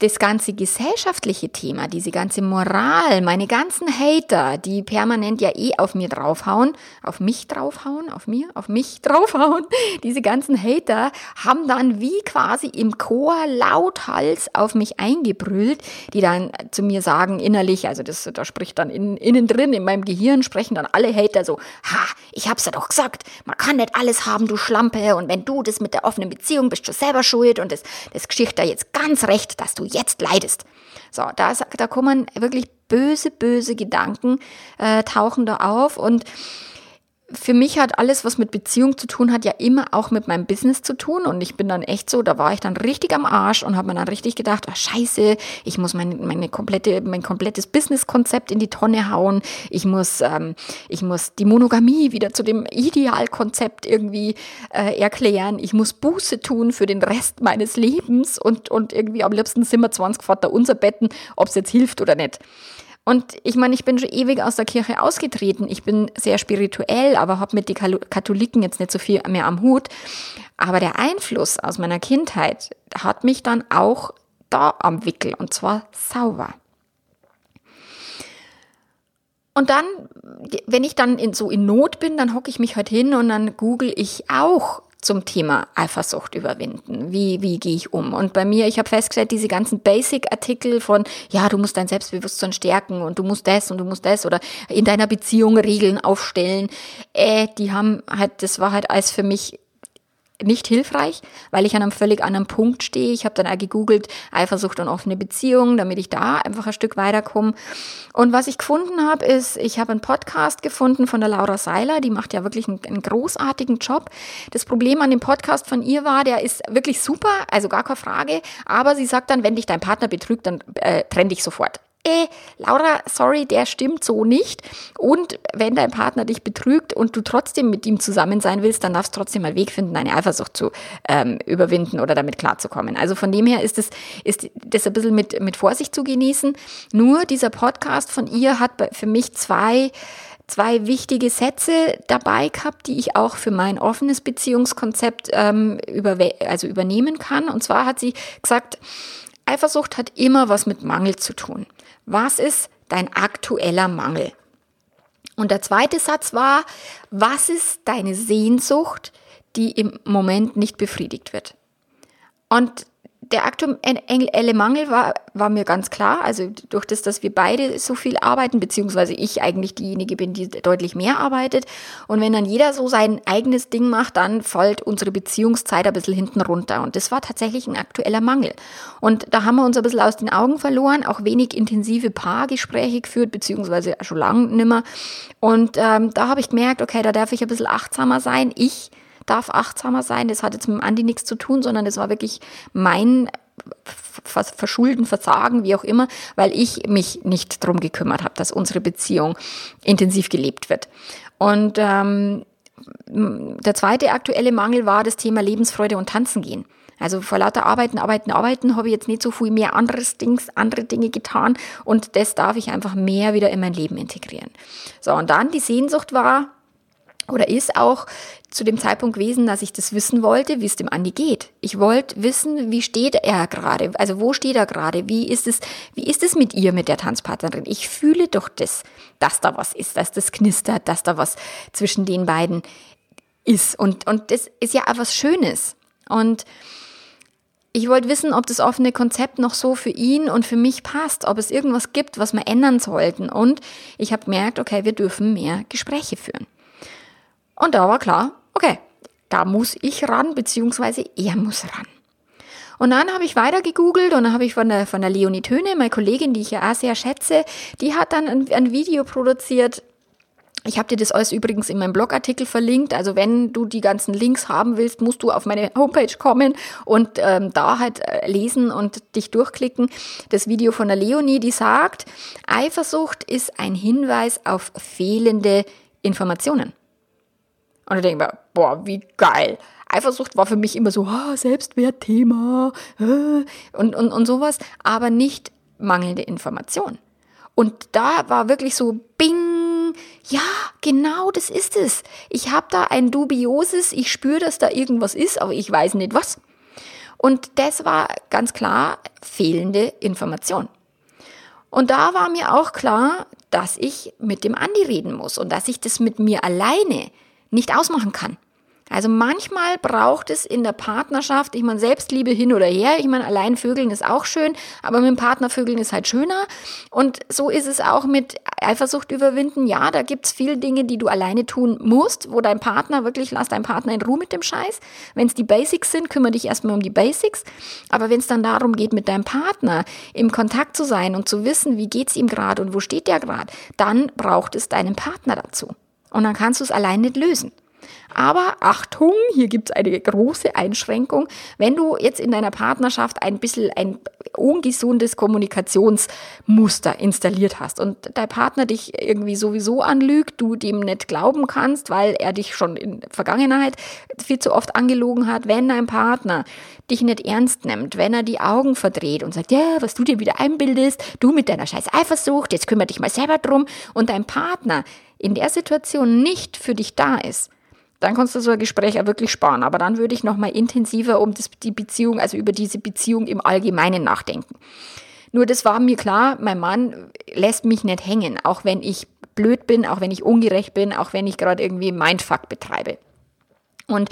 das ganze gesellschaftliche Thema, diese ganze Moral, meine ganzen Hater, die permanent ja eh auf mir draufhauen, auf mich draufhauen, auf mir, auf mich draufhauen, diese ganzen Hater haben dann wie quasi im Chor lauthals auf mich eingebrüllt, die dann zu mir sagen innerlich, also das, da spricht dann in, innen drin, in meinem Gehirn sprechen dann alle Hater so, ha, ich hab's ja doch gesagt, man kann nicht alles haben, du Schlampe, und wenn du das mit der offenen Beziehung bist, du selber schuld und das, das Geschichte jetzt ganz recht, dass du jetzt leidest. So, da, da kommen wirklich böse, böse Gedanken, äh, tauchen da auf und für mich hat alles, was mit Beziehung zu tun hat, ja immer auch mit meinem Business zu tun. Und ich bin dann echt so, da war ich dann richtig am Arsch und habe mir dann richtig gedacht, oh, scheiße, ich muss meine, meine komplette, mein komplettes Business-Konzept in die Tonne hauen. Ich muss, ähm, ich muss die Monogamie wieder zu dem Idealkonzept irgendwie äh, erklären. Ich muss Buße tun für den Rest meines Lebens und, und irgendwie am liebsten sind wir 20 Vater unser Betten, ob es jetzt hilft oder nicht. Und ich meine, ich bin schon ewig aus der Kirche ausgetreten. Ich bin sehr spirituell, aber habe mit den Katholiken jetzt nicht so viel mehr am Hut. Aber der Einfluss aus meiner Kindheit hat mich dann auch da am Wickel und zwar sauber. Und dann, wenn ich dann in, so in Not bin, dann hocke ich mich halt hin und dann google ich auch zum Thema Eifersucht überwinden? Wie, wie gehe ich um? Und bei mir, ich habe festgestellt, diese ganzen Basic-Artikel von, ja, du musst dein Selbstbewusstsein stärken und du musst das und du musst das oder in deiner Beziehung Regeln aufstellen, äh, die haben halt, das war halt alles für mich nicht hilfreich, weil ich an einem völlig anderen Punkt stehe. Ich habe dann auch gegoogelt, Eifersucht und offene Beziehungen, damit ich da einfach ein Stück weiterkomme. Und was ich gefunden habe, ist, ich habe einen Podcast gefunden von der Laura Seiler, die macht ja wirklich einen, einen, großartigen Job. Das Problem an dem Podcast von ihr war, der ist wirklich super, also gar keine Frage, aber sie sagt dann, wenn dich dein Partner betrügt, dann äh, trenn dich sofort äh, Laura, sorry, der stimmt so nicht. Und wenn dein Partner dich betrügt und du trotzdem mit ihm zusammen sein willst, dann darfst du trotzdem einen Weg finden, deine Eifersucht zu ähm, überwinden oder damit klarzukommen. Also von dem her ist es ist das ein bisschen mit, mit Vorsicht zu genießen. Nur dieser Podcast von ihr hat für mich zwei zwei wichtige Sätze dabei gehabt, die ich auch für mein offenes Beziehungskonzept ähm, über, also übernehmen kann. Und zwar hat sie gesagt, Eifersucht hat immer was mit Mangel zu tun. Was ist dein aktueller Mangel? Und der zweite Satz war, was ist deine Sehnsucht, die im Moment nicht befriedigt wird? Und der aktuelle Mangel war, war mir ganz klar. Also durch das, dass wir beide so viel arbeiten, beziehungsweise ich eigentlich diejenige bin, die deutlich mehr arbeitet. Und wenn dann jeder so sein eigenes Ding macht, dann fällt unsere Beziehungszeit ein bisschen hinten runter. Und das war tatsächlich ein aktueller Mangel. Und da haben wir uns ein bisschen aus den Augen verloren, auch wenig intensive Paargespräche geführt, beziehungsweise schon lange nimmer. Und ähm, da habe ich gemerkt, okay, da darf ich ein bisschen achtsamer sein. Ich darf achtsamer sein. Das hat jetzt mit Andi nichts zu tun, sondern das war wirklich mein Verschulden, Versagen, wie auch immer, weil ich mich nicht drum gekümmert habe, dass unsere Beziehung intensiv gelebt wird. Und ähm, der zweite aktuelle Mangel war das Thema Lebensfreude und Tanzen gehen. Also vor lauter Arbeiten, Arbeiten, Arbeiten habe ich jetzt nicht so viel mehr anderes Dings, andere Dinge getan und das darf ich einfach mehr wieder in mein Leben integrieren. So, und dann die Sehnsucht war, oder ist auch zu dem Zeitpunkt gewesen, dass ich das wissen wollte, wie es dem Andi geht. Ich wollte wissen, wie steht er gerade, also wo steht er gerade, wie ist es, wie ist es mit ihr, mit der Tanzpartnerin? Ich fühle doch das, dass da was ist, dass das knistert, dass da was zwischen den beiden ist und, und das ist ja auch was Schönes. Und ich wollte wissen, ob das offene Konzept noch so für ihn und für mich passt, ob es irgendwas gibt, was wir ändern sollten. Und ich habe gemerkt, okay, wir dürfen mehr Gespräche führen. Und da war klar, okay, da muss ich ran, beziehungsweise er muss ran. Und dann habe ich weiter gegoogelt und dann habe ich von der, von der Leonie Töne, meine Kollegin, die ich ja auch sehr schätze, die hat dann ein, ein Video produziert. Ich habe dir das alles übrigens in meinem Blogartikel verlinkt. Also wenn du die ganzen Links haben willst, musst du auf meine Homepage kommen und ähm, da halt äh, lesen und dich durchklicken. Das Video von der Leonie, die sagt, Eifersucht ist ein Hinweis auf fehlende Informationen. Und ich denke mir, boah, wie geil. Eifersucht war für mich immer so, oh, Selbstwertthema äh, und, und, und sowas, aber nicht mangelnde Information. Und da war wirklich so, bing, ja, genau, das ist es. Ich habe da ein dubioses, ich spüre, dass da irgendwas ist, aber ich weiß nicht was. Und das war ganz klar fehlende Information. Und da war mir auch klar, dass ich mit dem Andi reden muss und dass ich das mit mir alleine nicht ausmachen kann. Also manchmal braucht es in der Partnerschaft, ich meine, Selbstliebe hin oder her, ich meine, allein Vögeln ist auch schön, aber mit dem Partner Vögeln ist halt schöner. Und so ist es auch mit Eifersucht überwinden. Ja, da gibt's viele Dinge, die du alleine tun musst, wo dein Partner wirklich, lass deinen Partner in Ruhe mit dem Scheiß. Wenn es die Basics sind, kümmere dich erstmal um die Basics. Aber wenn es dann darum geht, mit deinem Partner im Kontakt zu sein und zu wissen, wie geht's ihm gerade und wo steht der gerade, dann braucht es deinen Partner dazu. Und dann kannst du es allein nicht lösen. Aber Achtung, hier gibt es eine große Einschränkung. Wenn du jetzt in deiner Partnerschaft ein bisschen ein ungesundes Kommunikationsmuster installiert hast und dein Partner dich irgendwie sowieso anlügt, du dem nicht glauben kannst, weil er dich schon in Vergangenheit viel zu oft angelogen hat, wenn dein Partner dich nicht ernst nimmt, wenn er die Augen verdreht und sagt, ja, was du dir wieder einbildest, du mit deiner scheiß Eifersucht, jetzt kümmere dich mal selber drum und dein Partner in der Situation nicht für dich da ist, dann kannst du so ein Gespräch auch wirklich sparen. Aber dann würde ich nochmal intensiver um das, die Beziehung, also über diese Beziehung im Allgemeinen nachdenken. Nur das war mir klar, mein Mann lässt mich nicht hängen, auch wenn ich blöd bin, auch wenn ich ungerecht bin, auch wenn ich gerade irgendwie Mindfuck betreibe. Und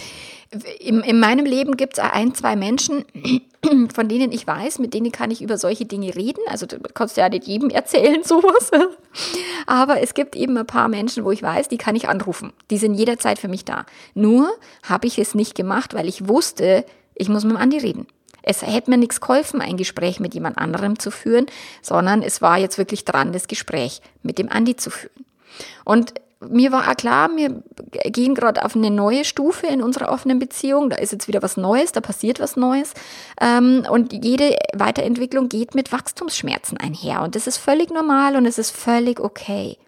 in, in meinem Leben gibt es ein, zwei Menschen, von denen ich weiß, mit denen kann ich über solche Dinge reden. Also du kannst ja nicht jedem erzählen sowas. Aber es gibt eben ein paar Menschen, wo ich weiß, die kann ich anrufen. Die sind jederzeit für mich da. Nur habe ich es nicht gemacht, weil ich wusste, ich muss mit dem Andi reden. Es hätte mir nichts geholfen, ein Gespräch mit jemand anderem zu führen, sondern es war jetzt wirklich dran, das Gespräch mit dem Andi zu führen. Und mir war auch klar, wir gehen gerade auf eine neue Stufe in unserer offenen Beziehung. Da ist jetzt wieder was Neues, da passiert was Neues. Ähm, und jede Weiterentwicklung geht mit Wachstumsschmerzen einher. Und das ist völlig normal und es ist völlig okay.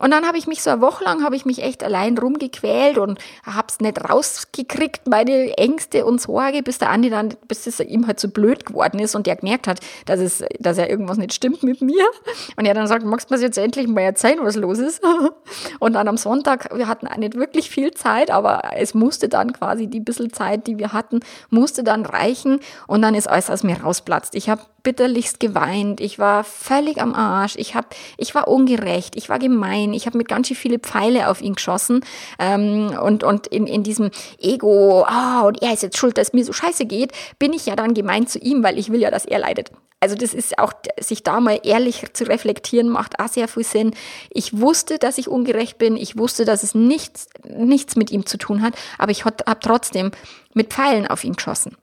Und dann habe ich mich so eine Woche lang, habe ich mich echt allein rumgequält und habe es nicht rausgekriegt, meine Ängste und Sorge, bis der Andi dann, bis es ihm halt so blöd geworden ist und der gemerkt hat, dass es, dass er irgendwas nicht stimmt mit mir. Und er dann sagt, magst du mir jetzt endlich mal erzählen, was los ist? Und dann am Sonntag, wir hatten nicht wirklich viel Zeit, aber es musste dann quasi die bisschen Zeit, die wir hatten, musste dann reichen und dann ist alles aus mir rausplatzt. Ich habe bitterlichst geweint, ich war völlig am Arsch, ich, hab, ich war ungerecht, ich war gemein, ich habe mit ganz schön viele Pfeile auf ihn geschossen ähm, und, und in, in diesem Ego, oh, und er ist jetzt schuld, dass es mir so scheiße geht, bin ich ja dann gemein zu ihm, weil ich will ja, dass er leidet. Also das ist auch, sich da mal ehrlich zu reflektieren, macht auch sehr viel Sinn. Ich wusste, dass ich ungerecht bin. Ich wusste, dass es nichts, nichts mit ihm zu tun hat. Aber ich habe trotzdem mit Pfeilen auf ihn geschossen.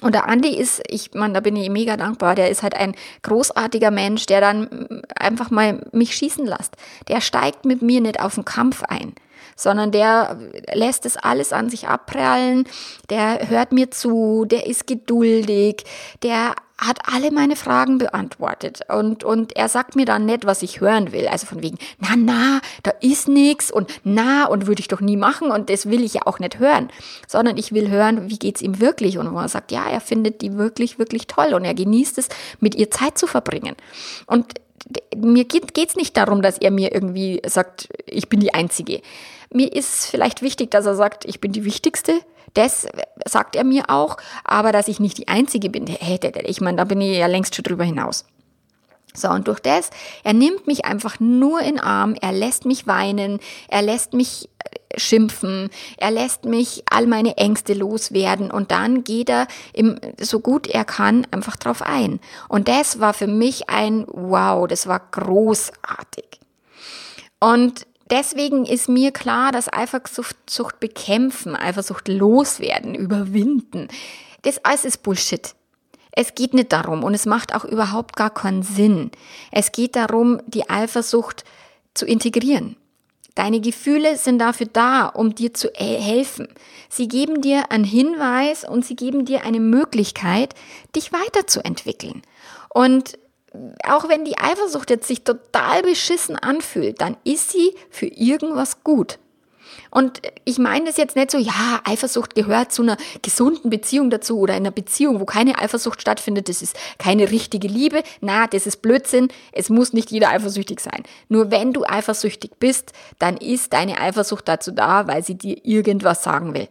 Und der Andi ist, ich meine, da bin ich mega dankbar, der ist halt ein großartiger Mensch, der dann einfach mal mich schießen lässt. Der steigt mit mir nicht auf den Kampf ein, sondern der lässt es alles an sich abprallen, der hört mir zu, der ist geduldig, der hat alle meine Fragen beantwortet und, und er sagt mir dann nicht, was ich hören will. Also von wegen, na, na, da ist nix und na und würde ich doch nie machen und das will ich ja auch nicht hören, sondern ich will hören, wie geht's ihm wirklich und wo er sagt, ja, er findet die wirklich, wirklich toll und er genießt es, mit ihr Zeit zu verbringen. Und mir geht es nicht darum, dass er mir irgendwie sagt, ich bin die Einzige. Mir ist vielleicht wichtig, dass er sagt, ich bin die Wichtigste. Das sagt er mir auch, aber dass ich nicht die Einzige bin, ich meine, da bin ich ja längst schon drüber hinaus. So, und durch das, er nimmt mich einfach nur in Arm, er lässt mich weinen, er lässt mich äh, schimpfen, er lässt mich all meine Ängste loswerden und dann geht er im, so gut er kann einfach drauf ein. Und das war für mich ein Wow, das war großartig. Und deswegen ist mir klar, dass Eifersucht bekämpfen, Eifersucht loswerden, überwinden, das alles ist Bullshit. Es geht nicht darum und es macht auch überhaupt gar keinen Sinn. Es geht darum, die Eifersucht zu integrieren. Deine Gefühle sind dafür da, um dir zu helfen. Sie geben dir einen Hinweis und sie geben dir eine Möglichkeit, dich weiterzuentwickeln. Und auch wenn die Eifersucht jetzt sich total beschissen anfühlt, dann ist sie für irgendwas gut. Und ich meine das jetzt nicht so, ja, Eifersucht gehört zu einer gesunden Beziehung dazu oder einer Beziehung, wo keine Eifersucht stattfindet, das ist keine richtige Liebe. Na, das ist Blödsinn. Es muss nicht jeder eifersüchtig sein. Nur wenn du eifersüchtig bist, dann ist deine Eifersucht dazu da, weil sie dir irgendwas sagen will.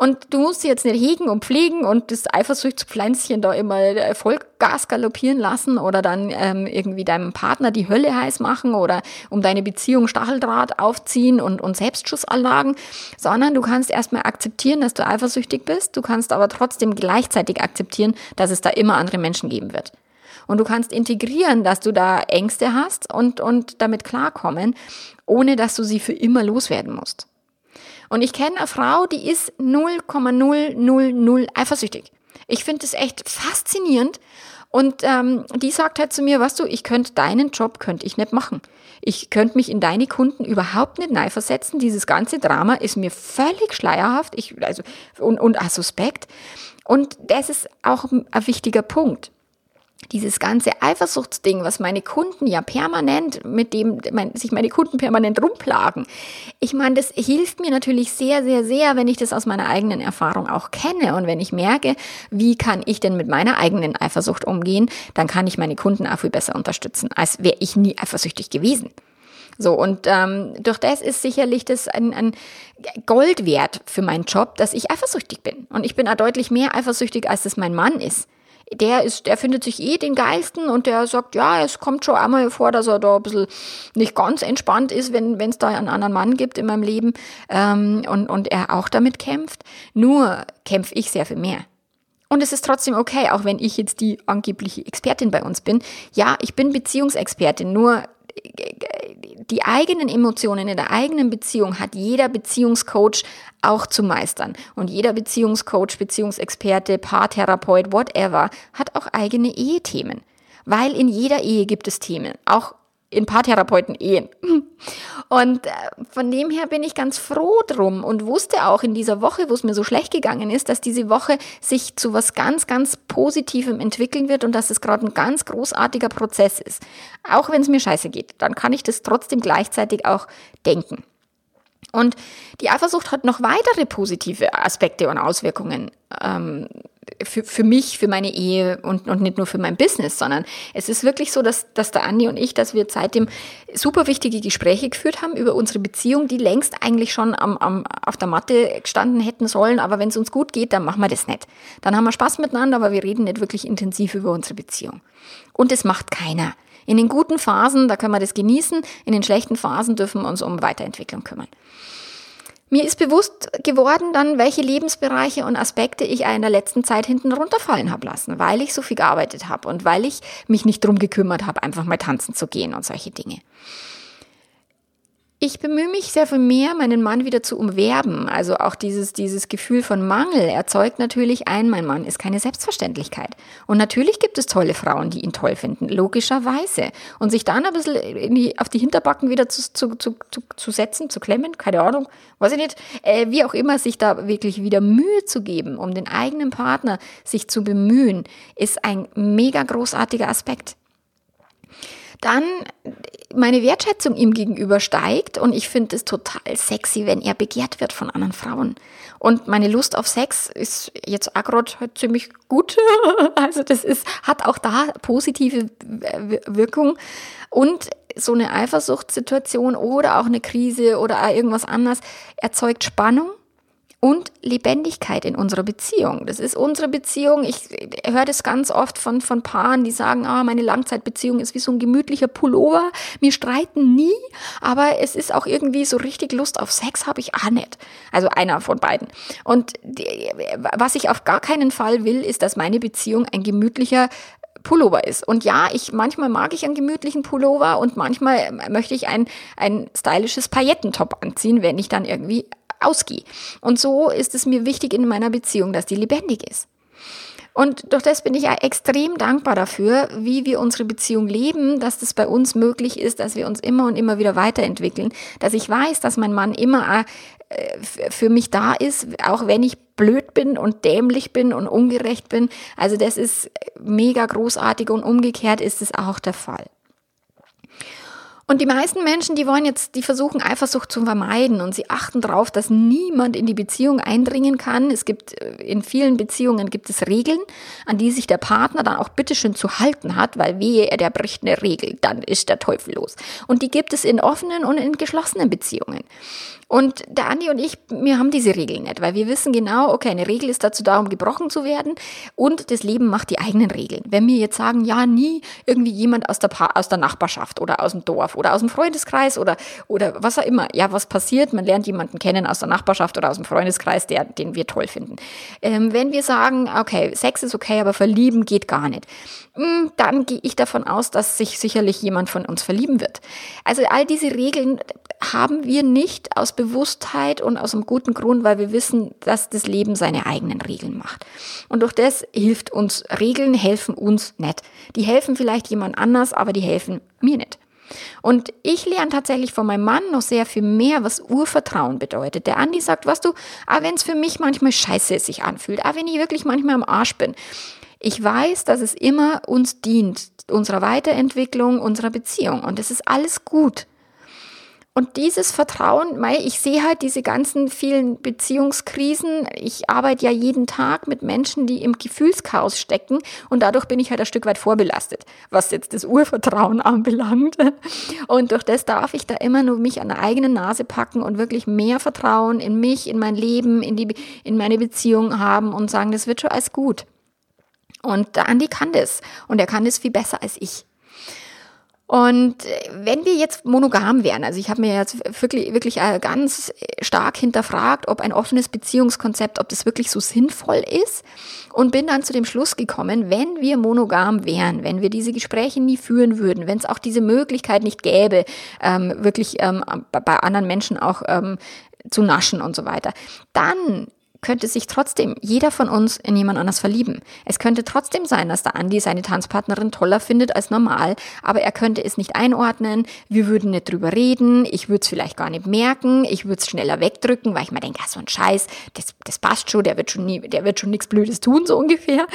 Und du musst sie jetzt nicht hegen und pflegen und das Eifersuchtspflänzchen da immer äh, Vollgas galoppieren lassen oder dann ähm, irgendwie deinem Partner die Hölle heiß machen oder um deine Beziehung Stacheldraht aufziehen und, und Selbstschussanlagen, sondern du kannst erstmal akzeptieren, dass du eifersüchtig bist. Du kannst aber trotzdem gleichzeitig akzeptieren, dass es da immer andere Menschen geben wird. Und du kannst integrieren, dass du da Ängste hast und, und damit klarkommen, ohne dass du sie für immer loswerden musst. Und ich kenne eine Frau, die ist 0,000 eifersüchtig. Ich finde das echt faszinierend. Und ähm, die sagt halt zu mir, weißt du, ich könnte deinen Job könnte ich nicht machen. Ich könnte mich in deine Kunden überhaupt nicht neu versetzen. Dieses ganze Drama ist mir völlig schleierhaft ich, also, und, und auch suspekt. Und das ist auch ein wichtiger Punkt dieses ganze Eifersuchtsding, was meine Kunden ja permanent, mit dem mein, sich meine Kunden permanent rumplagen. Ich meine, das hilft mir natürlich sehr, sehr, sehr, wenn ich das aus meiner eigenen Erfahrung auch kenne und wenn ich merke, wie kann ich denn mit meiner eigenen Eifersucht umgehen, dann kann ich meine Kunden auch viel besser unterstützen, als wäre ich nie eifersüchtig gewesen. So, und ähm, durch das ist sicherlich das ein, ein Gold wert für meinen Job, dass ich eifersüchtig bin. Und ich bin auch deutlich mehr eifersüchtig, als das mein Mann ist. Der ist, der findet sich eh den geilsten und der sagt, ja, es kommt schon einmal vor, dass er da ein bisschen nicht ganz entspannt ist, wenn es da einen anderen Mann gibt in meinem Leben ähm, und, und er auch damit kämpft. Nur kämpfe ich sehr viel mehr. Und es ist trotzdem okay, auch wenn ich jetzt die angebliche Expertin bei uns bin. Ja, ich bin Beziehungsexpertin, nur die eigenen Emotionen in der eigenen Beziehung hat jeder Beziehungscoach auch zu meistern. Und jeder Beziehungscoach, Beziehungsexperte, Paartherapeut, whatever, hat auch eigene Ehethemen. Weil in jeder Ehe gibt es Themen. Auch in Paartherapeuten Ehen. Und äh, von dem her bin ich ganz froh drum und wusste auch in dieser Woche, wo es mir so schlecht gegangen ist, dass diese Woche sich zu was ganz, ganz Positivem entwickeln wird und dass es gerade ein ganz großartiger Prozess ist. Auch wenn es mir scheiße geht, dann kann ich das trotzdem gleichzeitig auch denken. Und die Eifersucht hat noch weitere positive Aspekte und Auswirkungen. Ähm, für, für mich, für meine Ehe und, und nicht nur für mein Business, sondern es ist wirklich so, dass, dass der Andi und ich, dass wir seitdem super wichtige Gespräche geführt haben über unsere Beziehung, die längst eigentlich schon am, am, auf der Matte gestanden hätten sollen. Aber wenn es uns gut geht, dann machen wir das nicht. Dann haben wir Spaß miteinander, aber wir reden nicht wirklich intensiv über unsere Beziehung. Und es macht keiner. In den guten Phasen, da können wir das genießen. In den schlechten Phasen dürfen wir uns um Weiterentwicklung kümmern. Mir ist bewusst geworden dann, welche Lebensbereiche und Aspekte ich in der letzten Zeit hinten runterfallen habe lassen, weil ich so viel gearbeitet habe und weil ich mich nicht drum gekümmert habe, einfach mal tanzen zu gehen und solche Dinge. Ich bemühe mich sehr viel mehr, meinen Mann wieder zu umwerben. Also auch dieses, dieses Gefühl von Mangel erzeugt natürlich ein, mein Mann ist keine Selbstverständlichkeit. Und natürlich gibt es tolle Frauen, die ihn toll finden, logischerweise. Und sich dann ein bisschen die, auf die Hinterbacken wieder zu, zu, zu, zu, setzen, zu klemmen, keine Ahnung, weiß ich nicht, äh, wie auch immer, sich da wirklich wieder Mühe zu geben, um den eigenen Partner sich zu bemühen, ist ein mega großartiger Aspekt dann meine Wertschätzung ihm gegenüber steigt und ich finde es total sexy, wenn er begehrt wird von anderen Frauen. Und meine Lust auf Sex ist jetzt gerade halt ziemlich gut. Also das ist, hat auch da positive Wirkung. Und so eine Eifersuchtssituation oder auch eine Krise oder irgendwas anderes erzeugt Spannung und Lebendigkeit in unserer Beziehung. Das ist unsere Beziehung. Ich höre das ganz oft von, von Paaren, die sagen, ah, meine Langzeitbeziehung ist wie so ein gemütlicher Pullover. Wir streiten nie, aber es ist auch irgendwie so richtig Lust auf Sex habe ich auch nicht. Also einer von beiden. Und die, was ich auf gar keinen Fall will, ist, dass meine Beziehung ein gemütlicher Pullover ist. Und ja, ich manchmal mag ich einen gemütlichen Pullover und manchmal möchte ich ein, ein stylisches Paillettentop anziehen, wenn ich dann irgendwie ausgehe. Und so ist es mir wichtig in meiner Beziehung, dass die lebendig ist. Und durch das bin ich ja extrem dankbar dafür, wie wir unsere Beziehung leben, dass das bei uns möglich ist, dass wir uns immer und immer wieder weiterentwickeln, dass ich weiß, dass mein Mann immer äh, für mich da ist, auch wenn ich blöd bin und dämlich bin und ungerecht bin. Also das ist mega großartig und umgekehrt ist es auch der Fall. Und die meisten Menschen, die wollen jetzt, die versuchen Eifersucht zu vermeiden und sie achten darauf, dass niemand in die Beziehung eindringen kann. Es gibt äh, in vielen Beziehungen gibt es Regeln, an die sich der Partner dann auch bitteschön zu halten hat, weil wehe, er der bricht eine Regel, dann ist der Teufel los. Und die gibt es in offenen und in geschlossenen Beziehungen. Und der Andi und ich, wir haben diese Regeln nicht, weil wir wissen genau, okay, eine Regel ist dazu da, um gebrochen zu werden und das Leben macht die eigenen Regeln. Wenn wir jetzt sagen, ja, nie irgendwie jemand aus der, pa aus der Nachbarschaft oder aus dem Dorf oder aus dem Freundeskreis oder, oder was auch immer, ja, was passiert, man lernt jemanden kennen aus der Nachbarschaft oder aus dem Freundeskreis, der, den wir toll finden. Ähm, wenn wir sagen, okay, Sex ist okay, aber verlieben geht gar nicht, hm, dann gehe ich davon aus, dass sich sicherlich jemand von uns verlieben wird. Also all diese Regeln haben wir nicht aus Bewusstheit und aus einem guten Grund, weil wir wissen, dass das Leben seine eigenen Regeln macht. Und durch das hilft uns, Regeln helfen uns nicht. Die helfen vielleicht jemand anders, aber die helfen mir nicht. Und ich lerne tatsächlich von meinem Mann noch sehr viel mehr, was Urvertrauen bedeutet. Der Andi sagt, was du, ah, wenn es für mich manchmal scheiße sich anfühlt, ah, wenn ich wirklich manchmal am Arsch bin. Ich weiß, dass es immer uns dient, unserer Weiterentwicklung, unserer Beziehung. Und es ist alles gut. Und dieses Vertrauen, ich sehe halt diese ganzen vielen Beziehungskrisen. Ich arbeite ja jeden Tag mit Menschen, die im Gefühlschaos stecken und dadurch bin ich halt ein Stück weit vorbelastet, was jetzt das Urvertrauen anbelangt. Und durch das darf ich da immer nur mich an der eigenen Nase packen und wirklich mehr Vertrauen in mich, in mein Leben, in die, in meine Beziehung haben und sagen, das wird schon alles gut. Und der Andi kann das. Und er kann das viel besser als ich. Und äh, wenn wir jetzt monogam wären, also ich habe mir jetzt wirklich, wirklich äh, ganz stark hinterfragt, ob ein offenes Beziehungskonzept, ob das wirklich so sinnvoll ist und bin dann zu dem Schluss gekommen, wenn wir monogam wären, wenn wir diese Gespräche nie führen würden, wenn es auch diese Möglichkeit nicht gäbe, ähm, wirklich ähm, bei anderen Menschen auch ähm, zu naschen und so weiter, dann könnte sich trotzdem jeder von uns in jemand anders verlieben. Es könnte trotzdem sein, dass der Andi seine Tanzpartnerin toller findet als normal, aber er könnte es nicht einordnen, wir würden nicht drüber reden, ich würde es vielleicht gar nicht merken, ich würde es schneller wegdrücken, weil ich mir denke, so ein Scheiß, das, das passt schon, der wird schon nie, der wird schon nichts Blödes tun, so ungefähr.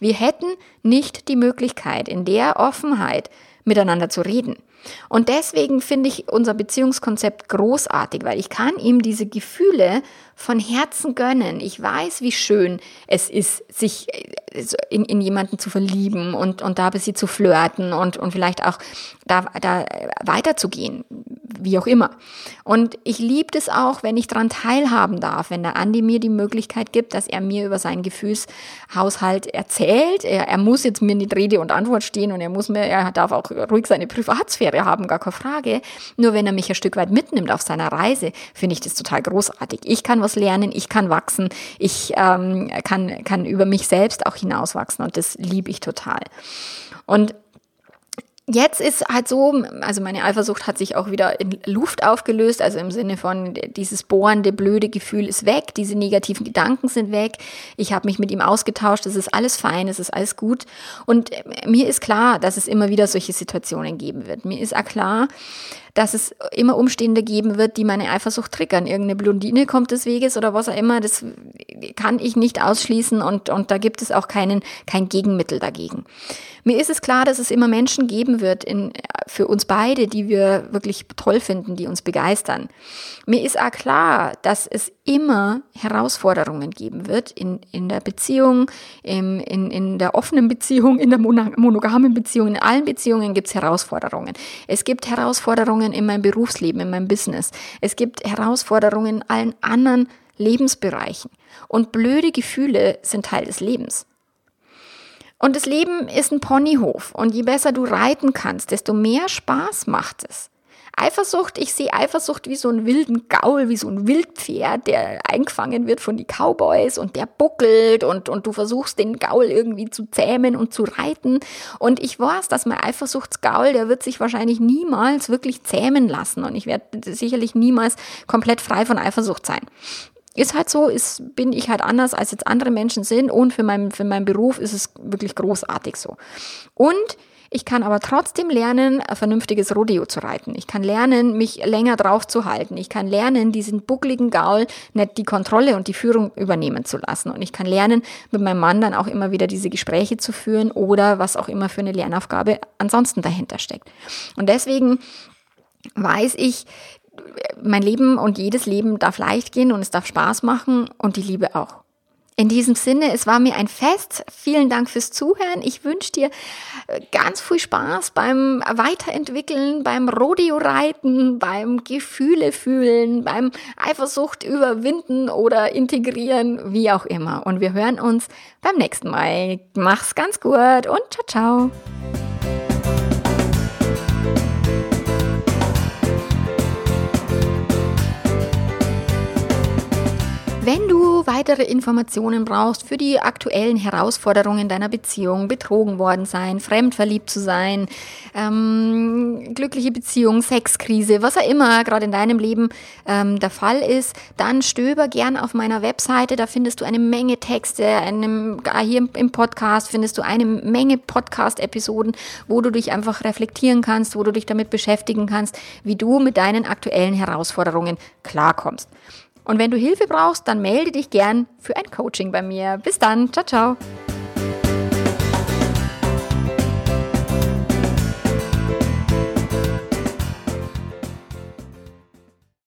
Wir hätten nicht die Möglichkeit, in der Offenheit miteinander zu reden. Und deswegen finde ich unser Beziehungskonzept großartig, weil ich kann ihm diese Gefühle von Herzen gönnen. Ich weiß, wie schön es ist, sich äh, in, in jemanden zu verlieben und, und da bis sie zu flirten und, und vielleicht auch da, da weiterzugehen, wie auch immer. Und ich liebe es auch, wenn ich daran teilhaben darf, wenn der Andi mir die Möglichkeit gibt, dass er mir über seinen Gefühlshaushalt erzählt. Er, er muss jetzt mir nicht Rede und Antwort stehen und er muss mir, er darf auch ruhig seine Privatsphäre haben, gar keine Frage. Nur wenn er mich ein Stück weit mitnimmt auf seiner Reise, finde ich das total großartig. Ich kann was lernen, ich kann wachsen, ich ähm, kann, kann über mich selbst auch hinauswachsen und das liebe ich total. Und Jetzt ist halt so, also meine Eifersucht hat sich auch wieder in Luft aufgelöst, also im Sinne von dieses bohrende, blöde Gefühl ist weg, diese negativen Gedanken sind weg, ich habe mich mit ihm ausgetauscht, es ist alles fein, es ist alles gut und mir ist klar, dass es immer wieder solche Situationen geben wird. Mir ist auch klar, dass es immer Umstände geben wird, die meine Eifersucht triggern. Irgendeine Blondine kommt des Weges oder was auch immer, das kann ich nicht ausschließen und, und da gibt es auch keinen, kein Gegenmittel dagegen. Mir ist es klar, dass es immer Menschen geben wird in, für uns beide, die wir wirklich toll finden, die uns begeistern. Mir ist auch klar, dass es immer Herausforderungen geben wird in, in der Beziehung, in, in, in der offenen Beziehung, in der monogamen Beziehung, in allen Beziehungen gibt es Herausforderungen. Es gibt Herausforderungen in meinem Berufsleben, in meinem Business. Es gibt Herausforderungen in allen anderen Lebensbereichen. Und blöde Gefühle sind Teil des Lebens. Und das Leben ist ein Ponyhof. Und je besser du reiten kannst, desto mehr Spaß macht es. Eifersucht, ich sehe Eifersucht wie so einen wilden Gaul, wie so ein Wildpferd, der eingefangen wird von die Cowboys und der buckelt und, und du versuchst den Gaul irgendwie zu zähmen und zu reiten. Und ich weiß, dass mein Eifersuchtsgaul, der wird sich wahrscheinlich niemals wirklich zähmen lassen und ich werde sicherlich niemals komplett frei von Eifersucht sein ist halt so, ist, bin ich halt anders als jetzt andere Menschen sind und für, mein, für meinen Beruf ist es wirklich großartig so. Und ich kann aber trotzdem lernen, ein vernünftiges Rodeo zu reiten. Ich kann lernen, mich länger drauf zu halten. Ich kann lernen, diesen buckligen Gaul nicht die Kontrolle und die Führung übernehmen zu lassen. Und ich kann lernen, mit meinem Mann dann auch immer wieder diese Gespräche zu führen oder was auch immer für eine Lernaufgabe ansonsten dahinter steckt. Und deswegen weiß ich, mein Leben und jedes Leben darf leicht gehen und es darf Spaß machen und die Liebe auch. In diesem Sinne, es war mir ein Fest. Vielen Dank fürs Zuhören. Ich wünsche dir äh, ganz viel Spaß beim Weiterentwickeln, beim Rodeo-Reiten, beim Gefühle fühlen, beim Eifersucht überwinden oder integrieren, wie auch immer. Und wir hören uns beim nächsten Mal. Mach's ganz gut und ciao, ciao. Wenn du weitere Informationen brauchst für die aktuellen Herausforderungen deiner Beziehung, betrogen worden sein, fremdverliebt zu sein, ähm, glückliche Beziehung, Sexkrise, was auch immer gerade in deinem Leben ähm, der Fall ist, dann stöber gern auf meiner Webseite. Da findest du eine Menge Texte, einem, hier im Podcast findest du eine Menge Podcast-Episoden, wo du dich einfach reflektieren kannst, wo du dich damit beschäftigen kannst, wie du mit deinen aktuellen Herausforderungen klarkommst. Und wenn du Hilfe brauchst, dann melde dich gern für ein Coaching bei mir. Bis dann. Ciao, ciao.